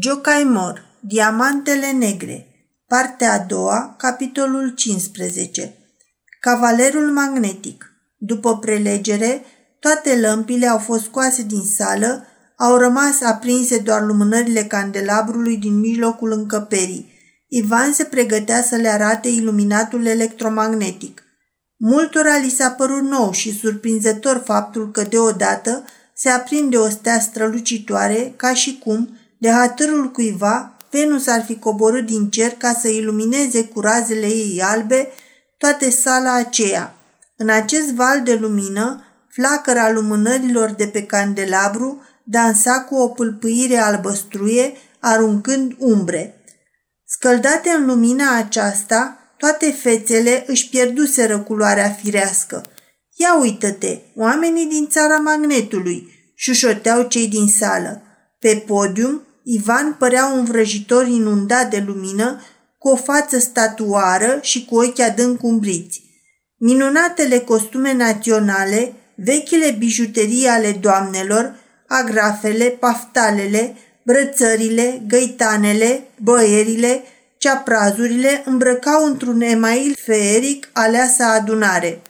Jocaimor, Diamantele negre Partea a doua, capitolul 15 Cavalerul magnetic După prelegere, toate lămpile au fost scoase din sală, au rămas aprinse doar lumânările candelabrului din mijlocul încăperii. Ivan se pregătea să le arate iluminatul electromagnetic. Multora li s-a părut nou și surprinzător faptul că deodată se aprinde o stea strălucitoare, ca și cum, de hatărul cuiva, Venus ar fi coborât din cer ca să ilumineze cu razele ei albe toate sala aceea. În acest val de lumină, flacăra lumânărilor de pe candelabru dansa cu o pâlpâire albăstruie, aruncând umbre. Scăldate în lumina aceasta, toate fețele își pierduseră culoarea firească. Ia uită-te, oamenii din țara magnetului, șușoteau cei din sală. Pe podium, Ivan părea un vrăjitor inundat de lumină, cu o față statuară și cu ochi adânc umbriți. Minunatele costume naționale, vechile bijuterii ale doamnelor, agrafele, paftalele, brățările, găitanele, băierile, ceaprazurile îmbrăcau într-un email feeric aleasa adunare.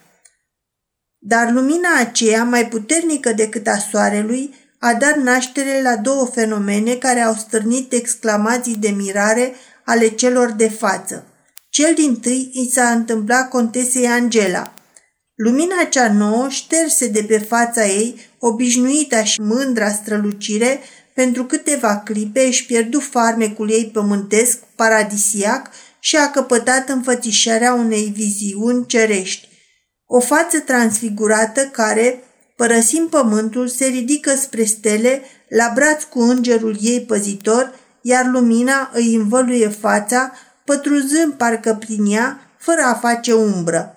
Dar lumina aceea, mai puternică decât a soarelui, a dat naștere la două fenomene care au stârnit exclamații de mirare ale celor de față. Cel din tâi i s-a întâmplat contesei Angela. Lumina cea nouă șterse de pe fața ei obișnuita și mândra strălucire, pentru câteva clipe își pierdu farmecul ei pământesc, paradisiac și a căpătat înfățișarea unei viziuni cerești. O față transfigurată care, părăsind pământul, se ridică spre stele, la braț cu îngerul ei păzitor, iar lumina îi învăluie fața, pătruzând parcă prin ea, fără a face umbră.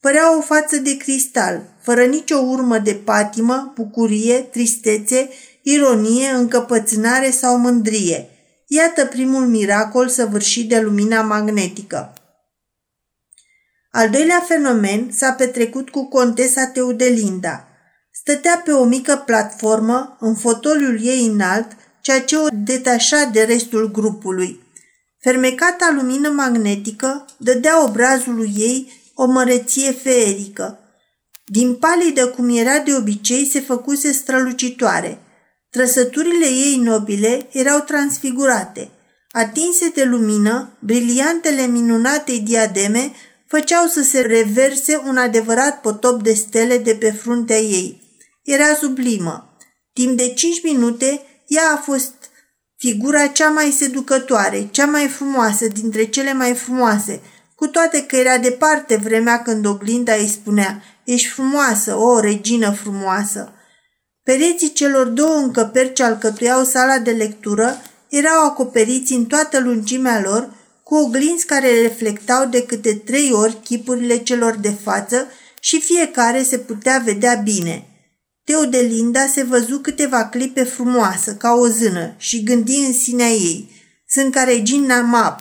Părea o față de cristal, fără nicio urmă de patimă, bucurie, tristețe, ironie, încăpățânare sau mândrie. Iată primul miracol săvârșit de lumina magnetică. Al doilea fenomen s-a petrecut cu contesa Teudelinda – Stătea pe o mică platformă, în fotoliul ei înalt, ceea ce o detașa de restul grupului. Fermecata lumină magnetică dădea obrazului ei o măreție feerică. Din palidă cum era de obicei, se făcuse strălucitoare. Trăsăturile ei nobile erau transfigurate. Atinse de lumină, briliantele minunatei diademe făceau să se reverse un adevărat potop de stele de pe fruntea ei. Era sublimă. Timp de cinci minute, ea a fost figura cea mai seducătoare, cea mai frumoasă dintre cele mai frumoase, cu toate că era departe vremea când oglinda îi spunea Ești frumoasă, o regină frumoasă!" Pereții celor două încăperi ce alcătuiau sala de lectură erau acoperiți în toată lungimea lor cu oglinzi care reflectau de câte trei ori chipurile celor de față și fiecare se putea vedea bine – Teodelinda se văzu câteva clipe frumoasă, ca o zână, și gândi în sinea ei, sunt ca regina Map.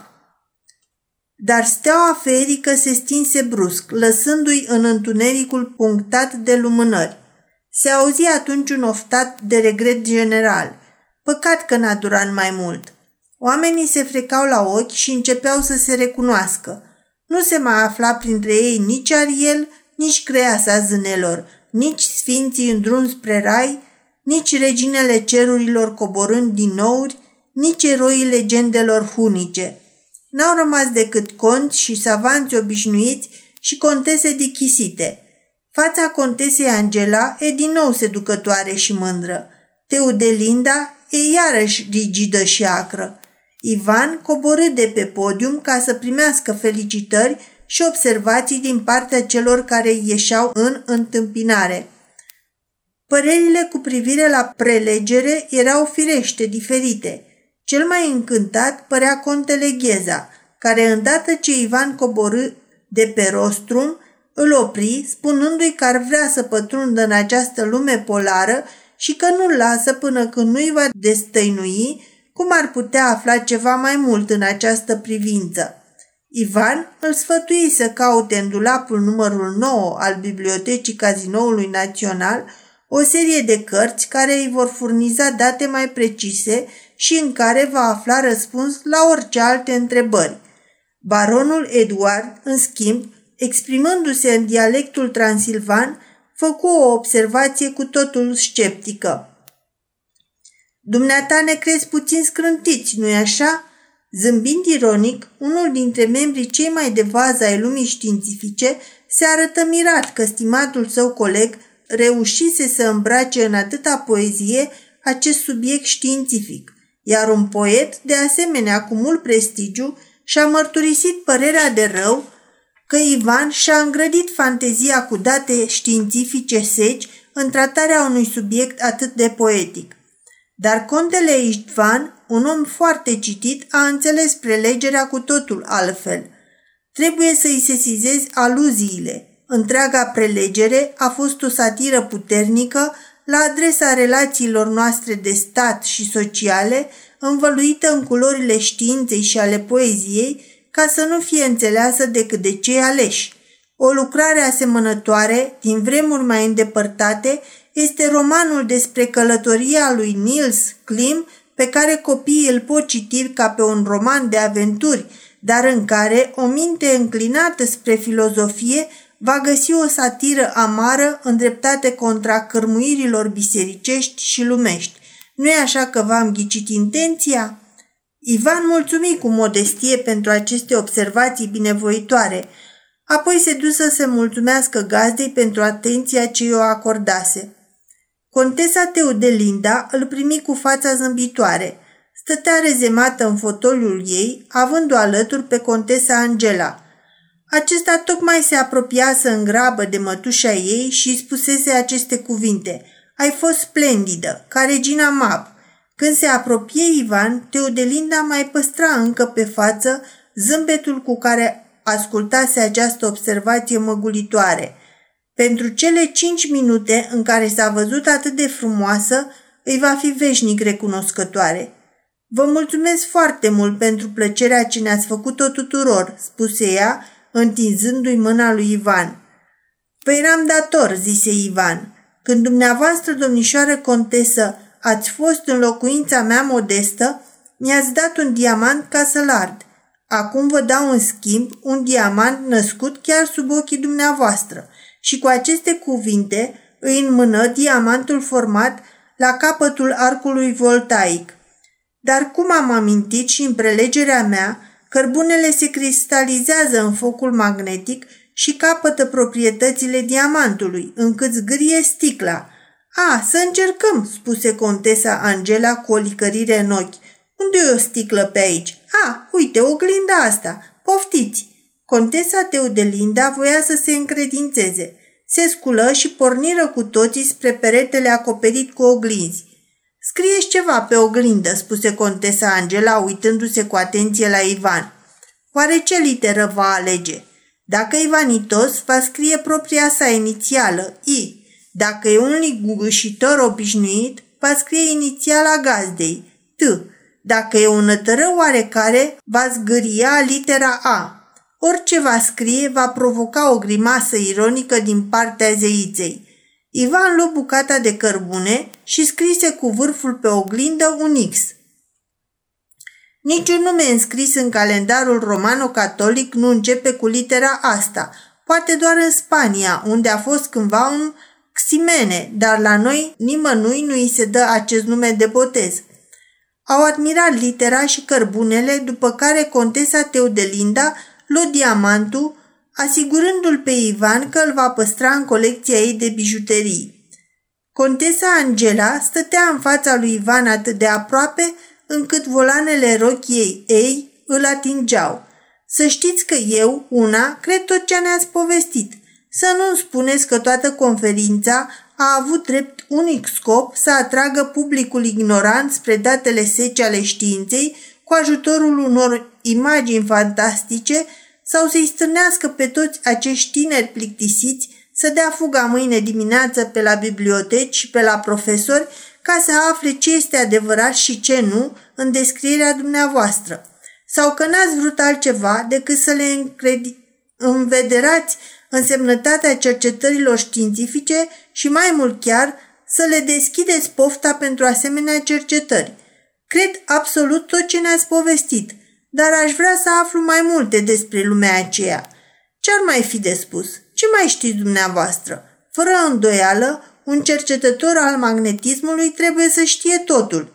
Dar steaua ferică se stinse brusc, lăsându-i în întunericul punctat de lumânări. Se auzi atunci un oftat de regret general. Păcat că n-a durat mai mult. Oamenii se frecau la ochi și începeau să se recunoască. Nu se mai afla printre ei nici Ariel, nici creasa zânelor, nici sfinții în drum spre rai, nici reginele cerurilor coborând din nouri, nici eroii legendelor hunice. N-au rămas decât conți și savanți obișnuiți și contese dichisite. Fața contesei Angela e din nou seducătoare și mândră. Teudelinda e iarăși rigidă și acră. Ivan coborâ de pe podium ca să primească felicitări și observații din partea celor care ieșeau în întâmpinare. Părerile cu privire la prelegere erau firește diferite. Cel mai încântat părea contele Gheza, care îndată ce Ivan coborâ de pe rostrum, îl opri, spunându-i că ar vrea să pătrundă în această lume polară și că nu-l lasă până când nu-i va destăinui cum ar putea afla ceva mai mult în această privință. Ivan îl sfătui să caute în dulapul numărul 9 al Bibliotecii Cazinoului Național o serie de cărți care îi vor furniza date mai precise și în care va afla răspuns la orice alte întrebări. Baronul Edward, în schimb, exprimându-se în dialectul transilvan, făcu o observație cu totul sceptică. Dumneata ne crezi puțin scrântiți, nu-i așa?" Zâmbind ironic, unul dintre membrii cei mai de vază ai lumii științifice se arătă mirat că stimatul său coleg reușise să îmbrace în atâta poezie acest subiect științific, iar un poet, de asemenea cu mult prestigiu, și-a mărturisit părerea de rău că Ivan și-a îngrădit fantezia cu date științifice seci în tratarea unui subiect atât de poetic. Dar contele Istvan, un om foarte citit, a înțeles prelegerea cu totul altfel. Trebuie să-i sesizezi aluziile. Întreaga prelegere a fost o satiră puternică la adresa relațiilor noastre de stat și sociale, învăluită în culorile științei și ale poeziei, ca să nu fie înțeleasă decât de cei aleși. O lucrare asemănătoare, din vremuri mai îndepărtate, este romanul despre călătoria lui Niels Klim, pe care copiii îl pot citi ca pe un roman de aventuri, dar în care o minte înclinată spre filozofie va găsi o satiră amară îndreptate contra cărmuirilor bisericești și lumești. Nu e așa că v-am ghicit intenția? Ivan mulțumi cu modestie pentru aceste observații binevoitoare, apoi se dus să se mulțumească gazdei pentru atenția ce i-o acordase. Contesa Teodelinda îl primi cu fața zâmbitoare. Stătea rezemată în fotoliul ei, având-o alături pe contesa Angela. Acesta tocmai se apropiase în grabă de mătușa ei și îi spusese aceste cuvinte. Ai fost splendidă, ca regina Mab. Când se apropie Ivan, Teodelinda mai păstra încă pe față zâmbetul cu care ascultase această observație măgulitoare – pentru cele cinci minute în care s-a văzut atât de frumoasă, îi va fi veșnic recunoscătoare. Vă mulțumesc foarte mult pentru plăcerea ce ne-ați făcut-o tuturor, spuse ea, întinzându-i mâna lui Ivan. Păi eram dator, zise Ivan. Când dumneavoastră, domnișoară contesă, ați fost în locuința mea modestă, mi-ați dat un diamant ca să-l ard. Acum vă dau în schimb un diamant născut chiar sub ochii dumneavoastră și cu aceste cuvinte îi înmână diamantul format la capătul arcului voltaic. Dar cum am amintit și în prelegerea mea, cărbunele se cristalizează în focul magnetic și capătă proprietățile diamantului, încât zgârie sticla. A, să încercăm, spuse contesa Angela cu o licărire în ochi. Unde e o sticlă pe aici? A, uite, oglinda asta. Poftiți! Contesa Teodelinda voia să se încredințeze. Se sculă și porniră cu toții spre peretele acoperit cu oglinzi. Scrieți ceva pe oglindă, spuse contesa Angela, uitându-se cu atenție la Ivan. Oare ce literă va alege? Dacă Ivanitos, va scrie propria sa inițială, I. Dacă e un ligușitor obișnuit, va scrie inițiala gazdei, T. Dacă e un nătără oarecare, va zgâria litera A. Orice va scrie va provoca o grimasă ironică din partea zeiței. Ivan luă bucata de cărbune și scrise cu vârful pe oglindă un X. Niciun nume înscris în calendarul romano-catolic nu începe cu litera asta, poate doar în Spania, unde a fost cândva un Ximene, dar la noi nimănui nu îi se dă acest nume de botez. Au admirat litera și cărbunele, după care contesa Teodelinda luă diamantul, asigurându-l pe Ivan că îl va păstra în colecția ei de bijuterii. Contesa Angela stătea în fața lui Ivan atât de aproape încât volanele rochiei ei îl atingeau. Să știți că eu, una, cred tot ce ne-ați povestit. Să nu-mi spuneți că toată conferința a avut drept unic scop să atragă publicul ignorant spre datele sece ale științei cu ajutorul unor imagini fantastice sau să-i stârnească pe toți acești tineri plictisiți să dea fuga mâine dimineață pe la biblioteci și pe la profesori ca să afle ce este adevărat și ce nu în descrierea dumneavoastră. Sau că n-ați vrut altceva decât să le încredi- învederați însemnătatea cercetărilor științifice și mai mult chiar să le deschideți pofta pentru asemenea cercetări – Cred absolut tot ce ne-ați povestit, dar aș vrea să aflu mai multe despre lumea aceea. Ce-ar mai fi de spus? Ce mai știți dumneavoastră? Fără îndoială, un cercetător al magnetismului trebuie să știe totul.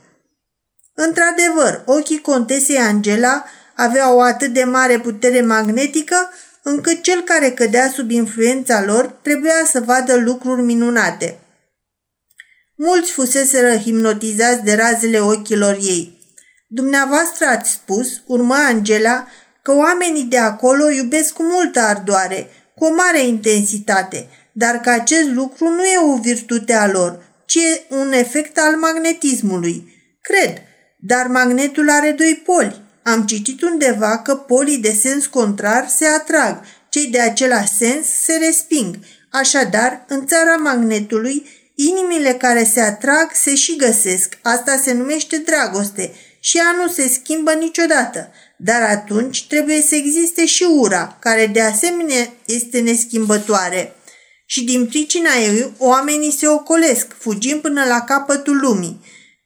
Într-adevăr, ochii contesei Angela aveau o atât de mare putere magnetică încât cel care cădea sub influența lor trebuia să vadă lucruri minunate. Mulți fuseseră hipnotizați de razele ochilor ei. Dumneavoastră ați spus, urmă Angela, că oamenii de acolo iubesc cu multă ardoare, cu o mare intensitate, dar că acest lucru nu e o virtute a lor, ci e un efect al magnetismului. Cred, dar magnetul are doi poli. Am citit undeva că polii de sens contrar se atrag, cei de același sens se resping. Așadar, în țara magnetului, inimile care se atrag se și găsesc. Asta se numește dragoste și ea nu se schimbă niciodată. Dar atunci trebuie să existe și ura, care de asemenea este neschimbătoare. Și din pricina ei, oamenii se ocolesc, fugind până la capătul lumii.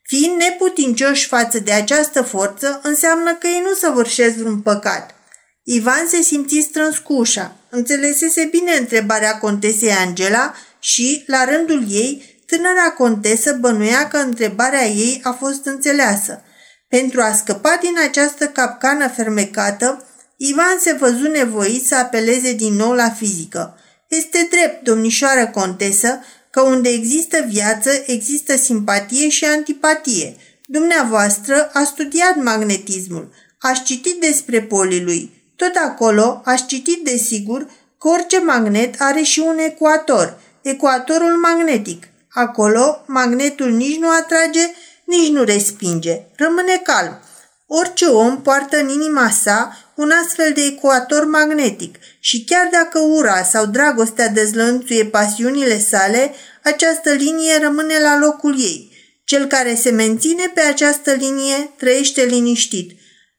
Fiind neputincioși față de această forță, înseamnă că ei nu săvârșesc vreun păcat. Ivan se simți strâns cu ușa. Înțelesese bine întrebarea contesei Angela și, la rândul ei, tânăra contesă bănuia că întrebarea ei a fost înțeleasă. Pentru a scăpa din această capcană fermecată, Ivan se văzu nevoit să apeleze din nou la fizică. Este drept, domnișoară contesă, că unde există viață, există simpatie și antipatie. Dumneavoastră a studiat magnetismul, ați citit despre polii lui. Tot acolo ați citit, desigur, că orice magnet are și un ecuator, ecuatorul magnetic. Acolo, magnetul nici nu atrage, nici nu respinge. Rămâne calm. Orice om poartă în inima sa un astfel de ecuator magnetic și chiar dacă ura sau dragostea dezlănțuie pasiunile sale, această linie rămâne la locul ei. Cel care se menține pe această linie trăiește liniștit.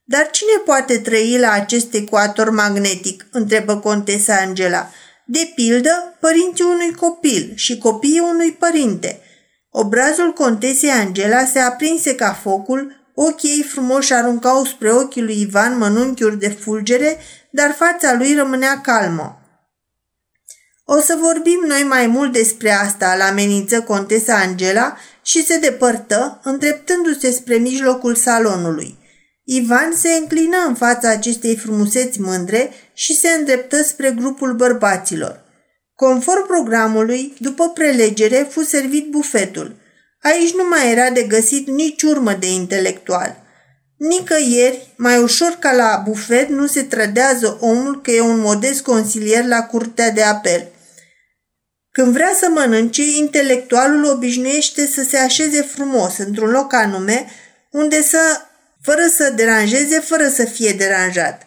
Dar cine poate trăi la acest ecuator magnetic? întrebă contesa Angela. De pildă, părinții unui copil și copiii unui părinte. Obrazul contesei Angela se aprinse ca focul, ochii ei frumoși aruncau spre ochii lui Ivan mănunchiuri de fulgere, dar fața lui rămânea calmă. O să vorbim noi mai mult despre asta, la amenință contesa Angela și se depărtă, îndreptându-se spre mijlocul salonului. Ivan se înclină în fața acestei frumuseți mândre și se îndreptă spre grupul bărbaților. Conform programului, după prelegere, fu servit bufetul. Aici nu mai era de găsit nici urmă de intelectual. Nicăieri, mai ușor ca la bufet, nu se trădează omul că e un modest consilier la curtea de apel. Când vrea să mănânce, intelectualul obișnuiește să se așeze frumos într-un loc anume, unde să, fără să deranjeze, fără să fie deranjat.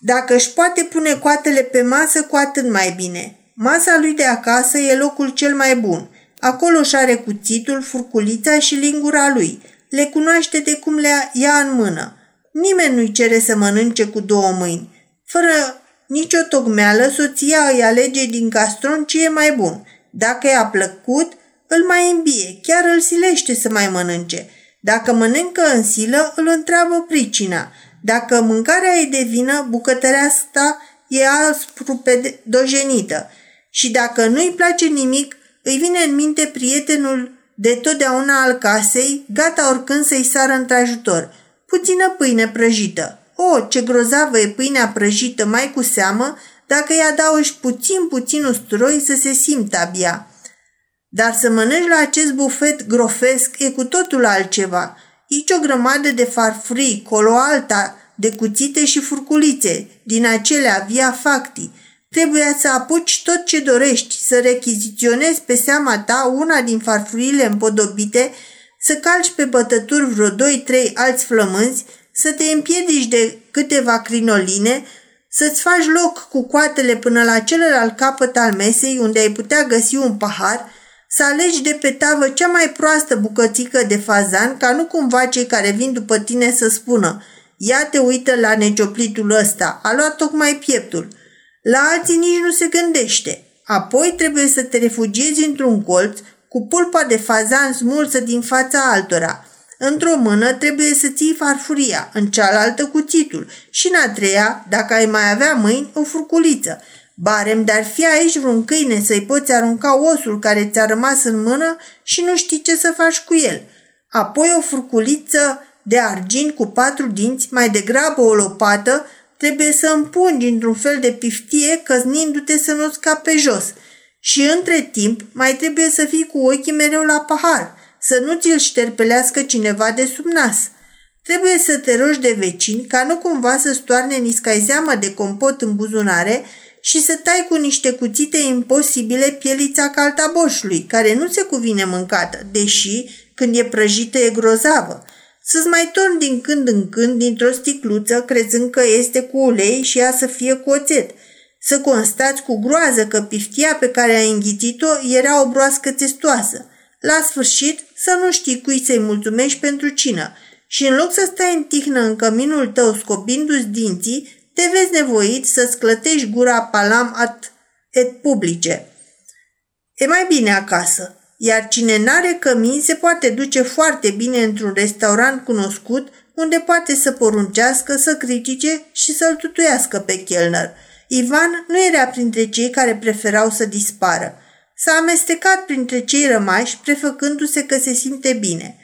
Dacă își poate pune coatele pe masă, cu atât mai bine. Masa lui de acasă e locul cel mai bun. Acolo își are cuțitul, furculița și lingura lui. Le cunoaște de cum le ia în mână. Nimeni nu-i cere să mănânce cu două mâini. Fără nici o tocmeală, soția îi alege din castron ce e mai bun. Dacă i-a plăcut, îl mai îmbie, chiar îl silește să mai mănânce. Dacă mănâncă în silă, îl întreabă pricina. Dacă mâncarea e de vină, bucătărea asta e aspru dojenită. Și dacă nu-i place nimic, îi vine în minte prietenul de totdeauna al casei, gata oricând să-i sară într-ajutor. Puțină pâine prăjită. O, ce grozavă e pâinea prăjită, mai cu seamă, dacă îi adaugi puțin puțin usturoi să se simtă abia. Dar să mănânci la acest bufet grofesc e cu totul altceva. Aici o grămadă de farfurii, colo alta, de cuțite și furculițe, din acelea via facti. Trebuia să apuci tot ce dorești, să rechiziționezi pe seama ta una din farfurile împodobite, să calci pe bătături vreo doi-trei alți flămânzi, să te împiedici de câteva crinoline, să-ți faci loc cu coatele până la celălalt capăt al mesei unde ai putea găsi un pahar, să alegi de pe tavă cea mai proastă bucățică de fazan ca nu cumva cei care vin după tine să spună Ia te uită la necioplitul ăsta, a luat tocmai pieptul. La alții nici nu se gândește. Apoi trebuie să te refugiezi într-un colț cu pulpa de fazan smulsă din fața altora – Într-o mână trebuie să ții farfuria, în cealaltă cuțitul și în a treia, dacă ai mai avea mâini, o furculiță. Barem, dar fi aici vreun câine să-i poți arunca osul care ți-a rămas în mână și nu știi ce să faci cu el. Apoi o furculiță de argint cu patru dinți, mai degrabă o lopată, trebuie să împungi într-un fel de piftie căznindu-te să nu scape jos. Și între timp mai trebuie să fii cu ochii mereu la pahar, să nu ți-l șterpelească cineva de sub nas. Trebuie să te rogi de vecini ca nu cumva să stoarne niscaizeamă de compot în buzunare și să tai cu niște cuțite imposibile pielița caltaboșului, care nu se cuvine mâncată, deși când e prăjită e grozavă. Să-ți mai torni din când în când dintr-o sticluță, crezând că este cu ulei și ea să fie cu oțet. Să constați cu groază că piftia pe care ai înghițit-o era o broască testoasă. La sfârșit, să nu știi cui să-i mulțumești pentru cină și în loc să stai în tihnă în căminul tău scobindu-ți dinții, te vezi nevoit să-ți clătești gura palam at et publice. E mai bine acasă, iar cine n-are cămin se poate duce foarte bine într-un restaurant cunoscut unde poate să poruncească, să critique și să-l tutuiască pe chelner. Ivan nu era printre cei care preferau să dispară. S-a amestecat printre cei rămași, prefăcându-se că se simte bine.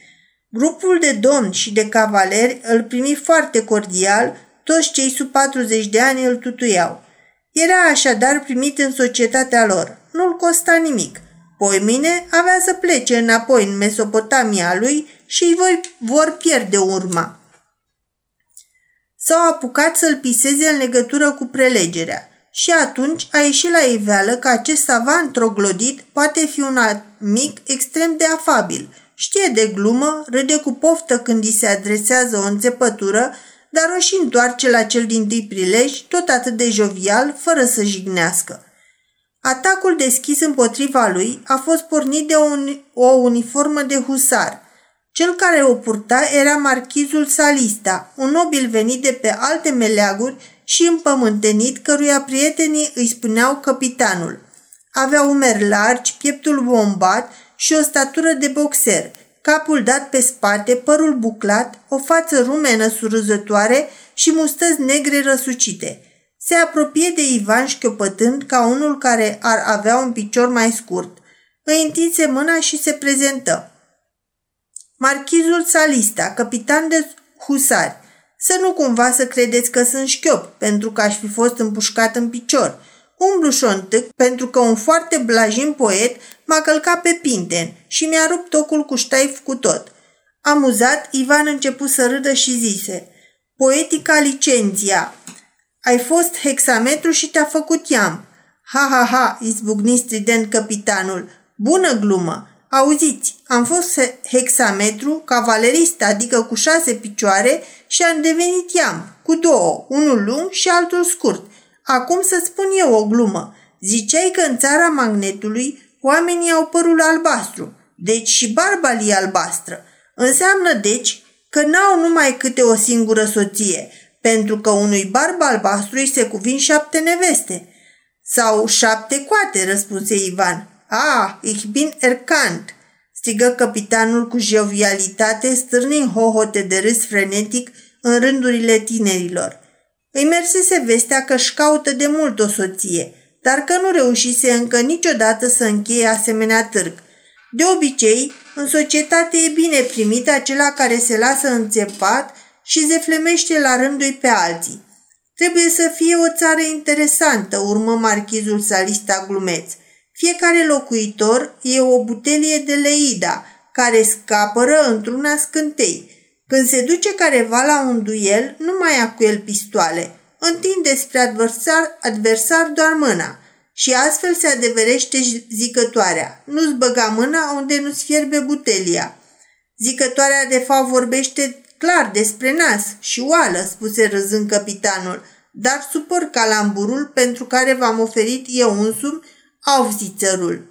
Grupul de domni și de cavaleri îl primi foarte cordial, toți cei sub 40 de ani îl tutuiau. Era așadar primit în societatea lor. Nu-l costa nimic – Poimine avea să plece înapoi în Mesopotamia lui și îi vor, vor pierde urma. S-au apucat să-l piseze în legătură cu prelegerea și atunci a ieșit la iveală că acest savant troglodit poate fi un mic extrem de afabil. Știe de glumă, râde cu poftă când îi se adresează o înțepătură, dar o și întoarce la cel din tâi prilej, tot atât de jovial, fără să jignească. Atacul deschis împotriva lui a fost pornit de un, o uniformă de husar. Cel care o purta era marchizul Salista, un nobil venit de pe alte meleaguri și împământenit, căruia prietenii îi spuneau capitanul. Avea umeri largi, pieptul bombat și o statură de boxer, capul dat pe spate, părul buclat, o față rumenă surâzătoare și mustăți negre răsucite – se apropie de Ivan șchiopătând ca unul care ar avea un picior mai scurt. Îi întinse mâna și se prezentă. Marchizul Salista, capitan de husari. Să nu cumva să credeți că sunt șchiop, pentru că aș fi fost împușcat în picior. Umblu șontâc, pentru că un foarte blajin poet m-a călcat pe pinten și mi-a rupt tocul cu ștaif cu tot. Amuzat, Ivan început să râdă și zise – Poetica licenția, ai fost hexametru și te-a făcut iam. Ha, ha, ha, izbucni strident capitanul. Bună glumă! Auziți, am fost hexametru, cavalerist, adică cu șase picioare și am devenit iam, cu două, unul lung și altul scurt. Acum să spun eu o glumă. Ziceai că în țara magnetului oamenii au părul albastru, deci și barba li albastră. Înseamnă, deci, că n-au numai câte o singură soție, pentru că unui barb albastru îi se cuvin șapte neveste. Sau șapte coate, răspunse Ivan. Ah, ich bin erkannt, strigă capitanul cu jovialitate, stârnind hohote de râs frenetic în rândurile tinerilor. Îi mersese vestea că își caută de mult o soție, dar că nu reușise încă niciodată să încheie asemenea târg. De obicei, în societate e bine primit acela care se lasă înțepat și zeflemește la rândul pe alții. Trebuie să fie o țară interesantă, urmă marchizul salista glumeț. Fiecare locuitor e o butelie de leida, care scapără într-una scântei. Când se duce careva la un duel, nu mai ia cu el pistoale. Întinde spre adversar, adversar doar mâna. Și astfel se adeverește zicătoarea. Nu-ți băga mâna unde nu-ți fierbe butelia. Zicătoarea de fapt vorbește Clar, despre nas și oală, spuse râzând capitanul, dar supăr calamburul pentru care v-am oferit eu însumi aufzițărul.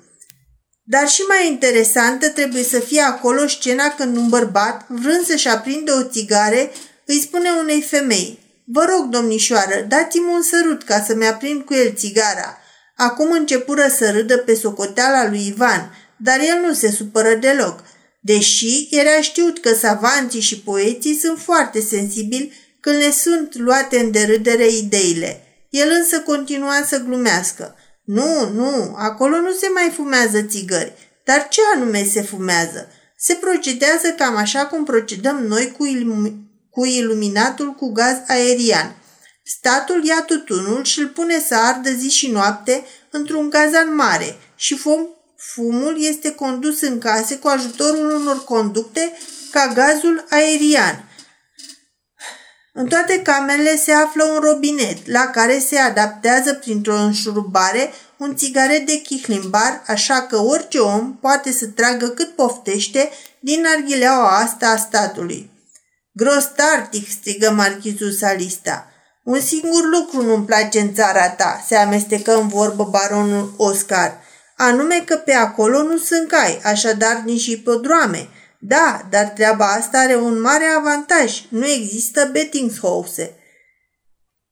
Dar și mai interesantă trebuie să fie acolo scena când un bărbat, vrând să-și aprinde o țigare, îi spune unei femei, Vă rog, domnișoară, dați-mi un sărut ca să-mi aprind cu el țigara. Acum începură să râdă pe socoteala lui Ivan, dar el nu se supără deloc – deși era știut că savanții și poeții sunt foarte sensibili când le sunt luate în derâdere ideile. El însă continua să glumească. Nu, nu, acolo nu se mai fumează țigări. Dar ce anume se fumează? Se procedează cam așa cum procedăm noi cu, ilum- cu iluminatul cu gaz aerian. Statul ia tutunul și îl pune să ardă zi și noapte într-un gazan mare și fum, fumul este condus în case cu ajutorul unor conducte ca gazul aerian. În toate camerele se află un robinet la care se adaptează printr-o înșurubare un țigaret de chihlimbar, așa că orice om poate să tragă cât poftește din arghileaua asta a statului. Grostartic, strigă marchizul Salista. Un singur lucru nu-mi place în țara ta, se amestecă în vorbă baronul Oscar, anume că pe acolo nu sunt cai, așadar nici ipodroame. Da, dar treaba asta are un mare avantaj, nu există bettinghouse.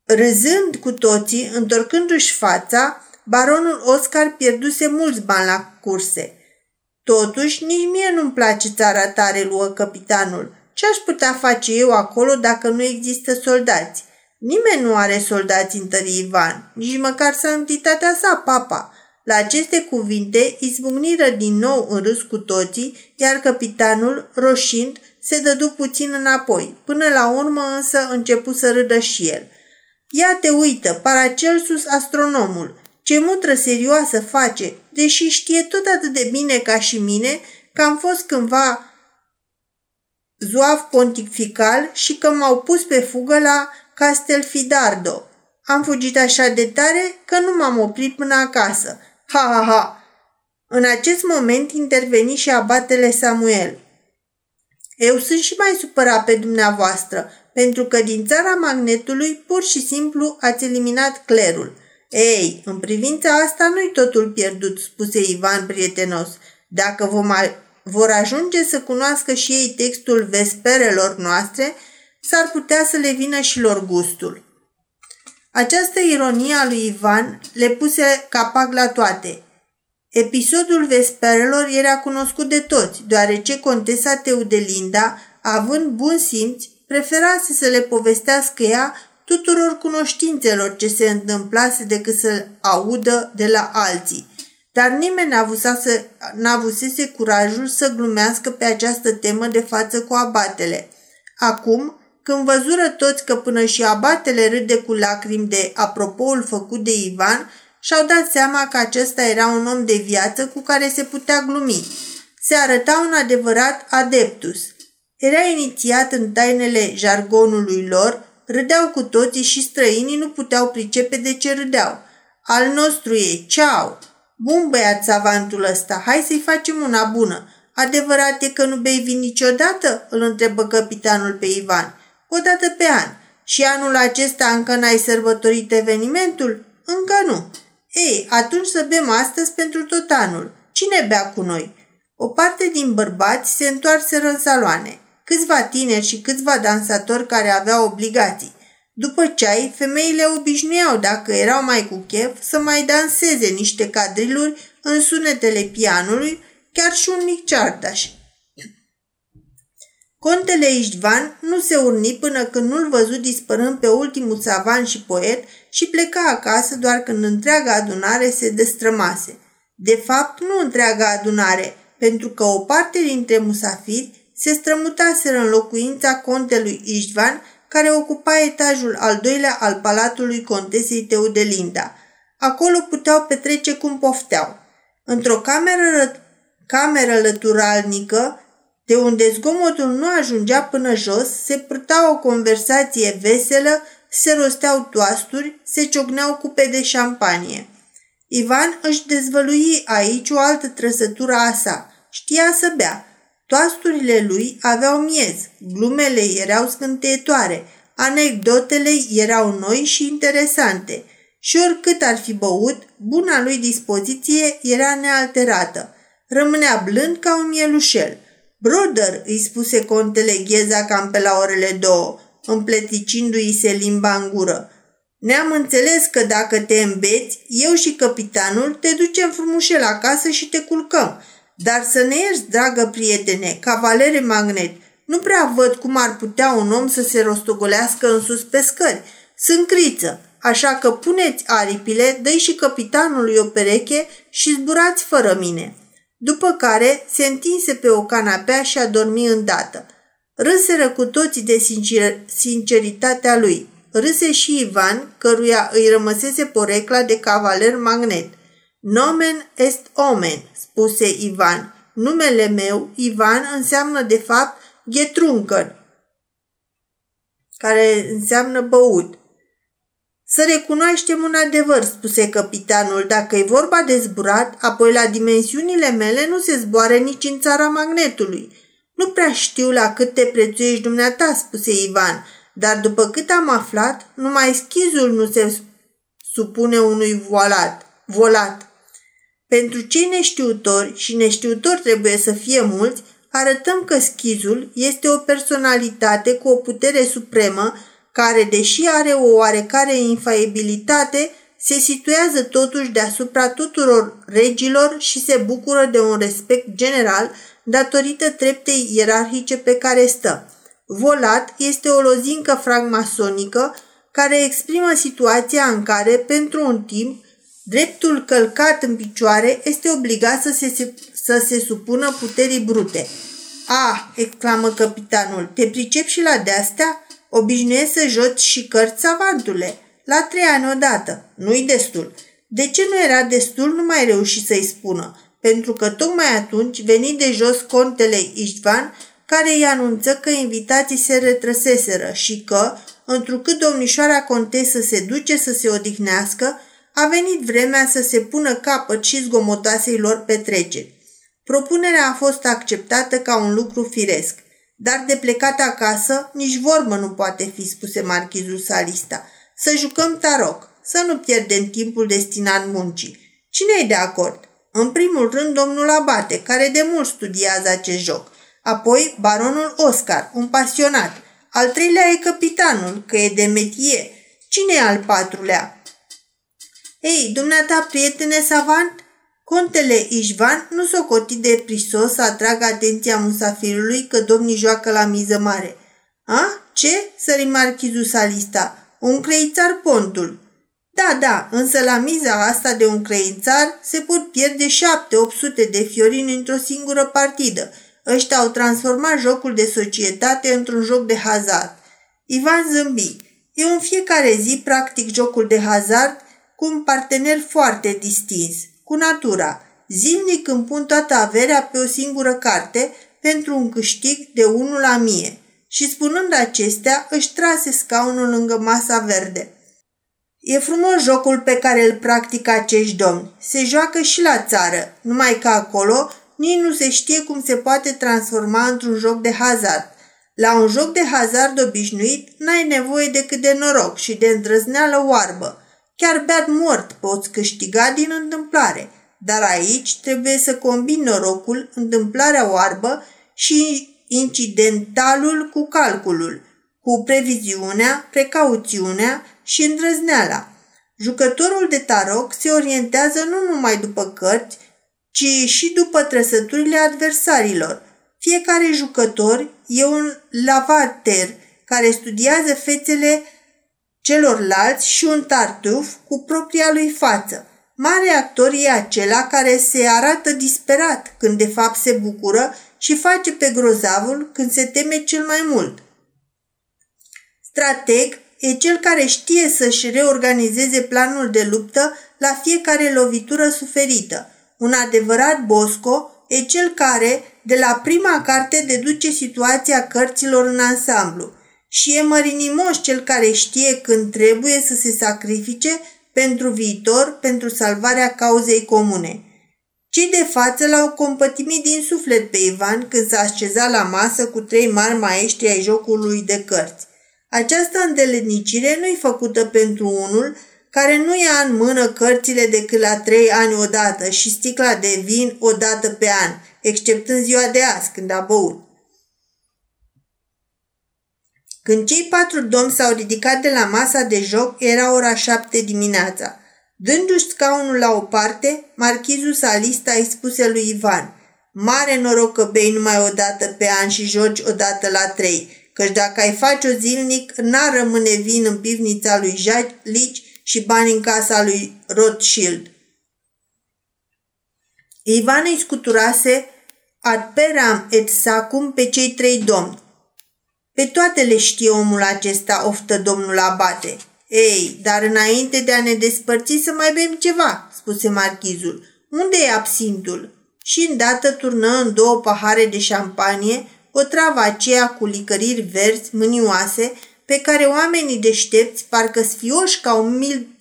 Râzând cu toții, întorcându-și fața, baronul Oscar pierduse mulți bani la curse. Totuși, nici mie nu-mi place țara tare, luă capitanul. Ce aș putea face eu acolo dacă nu există soldați? Nimeni nu are soldați în tării Ivan, nici măcar santitatea sa, papa. La aceste cuvinte izbucniră din nou în râs cu toții, iar capitanul, roșind, se dădu puțin înapoi. Până la urmă însă începu să râdă și el. Ia te uită, Paracelsus astronomul, ce mutră serioasă face, deși știe tot atât de bine ca și mine că am fost cândva zuav pontifical și că m-au pus pe fugă la Castelfidardo. Am fugit așa de tare că nu m-am oprit până acasă. Ha, ha, ha! În acest moment interveni și abatele Samuel. Eu sunt și mai supărat pe dumneavoastră, pentru că din țara magnetului pur și simplu ați eliminat clerul. Ei, în privința asta nu-i totul pierdut, spuse Ivan prietenos. Dacă vom a- vor ajunge să cunoască și ei textul vesperelor noastre, s-ar putea să le vină și lor gustul. Această ironie a lui Ivan le puse capac la toate. Episodul vesperelor era cunoscut de toți, deoarece contesa Teudelinda, având bun simț, preferase să le povestească ea tuturor cunoștințelor ce se întâmplase decât să audă de la alții. Dar nimeni n-avusese curajul să glumească pe această temă de față cu abatele. Acum, când văzură toți că până și abatele râde cu lacrimi de apropoul făcut de Ivan, și-au dat seama că acesta era un om de viață cu care se putea glumi. Se arăta un adevărat adeptus. Era inițiat în tainele jargonului lor, râdeau cu toții și străinii nu puteau pricepe de ce râdeau. Al nostru e, ceau! Bun băiat savantul ăsta, hai să-i facem una bună. Adevărat e că nu bei vin niciodată? îl întrebă capitanul pe Ivan o dată pe an. Și anul acesta încă n-ai sărbătorit evenimentul? Încă nu. Ei, atunci să bem astăzi pentru tot anul. Cine bea cu noi? O parte din bărbați se întoarseră în saloane. Câțiva tineri și câțiva dansatori care aveau obligații. După ceai, femeile obișnuiau, dacă erau mai cu chef, să mai danseze niște cadriluri în sunetele pianului, chiar și un mic ceardaș. Contele Iștvan nu se urni până când nu-l văzut dispărând pe ultimul savan și poet și pleca acasă doar când întreaga adunare se destrămase. De fapt, nu întreaga adunare, pentru că o parte dintre musafiri se strămutaseră în locuința contelui Iștvan, care ocupa etajul al doilea al palatului contesei Teudelinda. Acolo puteau petrece cum pofteau. Într-o cameră, cameră lăturalnică, de unde zgomotul nu ajungea până jos, se purta o conversație veselă, se rosteau toasturi, se ciocneau cupe de șampanie. Ivan își dezvălui aici o altă trăsătură a sa. Știa să bea. Toasturile lui aveau miez, glumele erau scânteietoare, anecdotele erau noi și interesante și oricât ar fi băut, buna lui dispoziție era nealterată. Rămânea blând ca un mielușel – Brother, îi spuse contele Gheza cam pe la orele două, împleticindu-i se limba în gură. Ne-am înțeles că dacă te îmbeți, eu și capitanul te ducem frumușel acasă și te culcăm. Dar să ne ierți, dragă prietene, cavalere magnet, nu prea văd cum ar putea un om să se rostogolească în sus pe scări. Sunt criță, așa că puneți aripile, dă și capitanului o pereche și zburați fără mine. După care se întinse pe o canapea și a dormi îndată. Râseră cu toții de sincer- sinceritatea lui. Râse și Ivan, căruia îi rămăsese porecla de cavaler magnet. Nomen est omen, spuse Ivan. Numele meu, Ivan, înseamnă de fapt Ghetruncăn, care înseamnă băut. Să recunoaștem un adevăr, spuse capitanul, dacă e vorba de zburat, apoi la dimensiunile mele nu se zboare nici în țara magnetului. Nu prea știu la cât te prețuiești dumneata, spuse Ivan, dar după cât am aflat, numai schizul nu se supune unui volat. volat. Pentru cei neștiutori, și neștiutori trebuie să fie mulți, arătăm că schizul este o personalitate cu o putere supremă care, deși are o oarecare infaibilitate, se situează totuși deasupra tuturor regilor și se bucură de un respect general datorită treptei ierarhice pe care stă. Volat este o lozincă fragmasonică care exprimă situația în care, pentru un timp, dreptul călcat în picioare este obligat să se, să se supună puterii brute. A, exclamă capitanul, te pricep și la de-astea? Obișnuiesc să joci și cărți savantule. La trei ani odată. Nu-i destul. De ce nu era destul, nu mai reuși să-i spună, pentru că tocmai atunci veni de jos contele Iștvan, care îi anunță că invitații se retrăseseră și că, întrucât domnișoara contesă se duce să se odihnească, a venit vremea să se pună capăt și zgomotoasei lor petreceri. Propunerea a fost acceptată ca un lucru firesc. Dar de plecat acasă, nici vorbă nu poate fi, spuse marchizul Salista. Să jucăm taroc, să nu pierdem timpul destinat muncii. Cine e de acord? În primul rând, domnul Abate, care de mult studiază acest joc. Apoi, baronul Oscar, un pasionat. Al treilea e capitanul, că e de metie. Cine e al patrulea? Ei, dumneata, prietene savant, Contele Ișvan nu s-o coti de prisos să atragă atenția musafirului că domnii joacă la miză mare. A? Ce? Sări marchizul Salista. Un creițar pontul. Da, da, însă la miza asta de un creițar se pot pierde șapte-opt sute de fiorini într-o singură partidă. Ăștia au transformat jocul de societate într-un joc de hazard. Ivan zâmbi. Eu în fiecare zi practic jocul de hazard cu un partener foarte distins cu natura. Zilnic îmi pun toată averea pe o singură carte pentru un câștig de unul la mie. Și spunând acestea, își trase scaunul lângă masa verde. E frumos jocul pe care îl practică acești domni. Se joacă și la țară, numai că acolo nici nu se știe cum se poate transforma într-un joc de hazard. La un joc de hazard obișnuit n-ai nevoie decât de noroc și de îndrăzneală oarbă. Chiar beat mort poți câștiga din întâmplare, dar aici trebuie să combini norocul, întâmplarea oarbă și incidentalul cu calculul, cu previziunea, precauțiunea și îndrăzneala. Jucătorul de taroc se orientează nu numai după cărți, ci și după trăsăturile adversarilor. Fiecare jucător e un lavater care studiază fețele celorlalți și un tartuf cu propria lui față. Mare actor e acela care se arată disperat când de fapt se bucură și face pe grozavul când se teme cel mai mult. Strateg e cel care știe să-și reorganizeze planul de luptă la fiecare lovitură suferită. Un adevărat Bosco e cel care, de la prima carte, deduce situația cărților în ansamblu și e mărinimos cel care știe când trebuie să se sacrifice pentru viitor, pentru salvarea cauzei comune. Cei de față l-au compătimit din suflet pe Ivan când s-a așezat la masă cu trei mari maestri ai jocului de cărți. Această îndelenicire nu-i făcută pentru unul care nu ia în mână cărțile decât la trei ani odată și sticla de vin odată pe an, exceptând ziua de azi, când a băut. Când cei patru domni s-au ridicat de la masa de joc, era ora șapte dimineața. Dându-și scaunul la o parte, marchizul Salista îi spuse lui Ivan, Mare noroc că bei numai o dată pe an și joci o dată la trei, căci dacă ai face-o zilnic, n-ar rămâne vin în pivnița lui Lici și bani în casa lui Rothschild. Ivan îi scuturase ad peram et sacum pe cei trei domni. Pe toate le știe omul acesta, oftă domnul abate. Ei, dar înainte de a ne despărți să mai bem ceva, spuse marchizul. Unde e absintul? Și îndată turnă în două pahare de șampanie o travă aceea cu licăriri verzi, mânioase, pe care oamenii deștepți, parcă sfioși ca o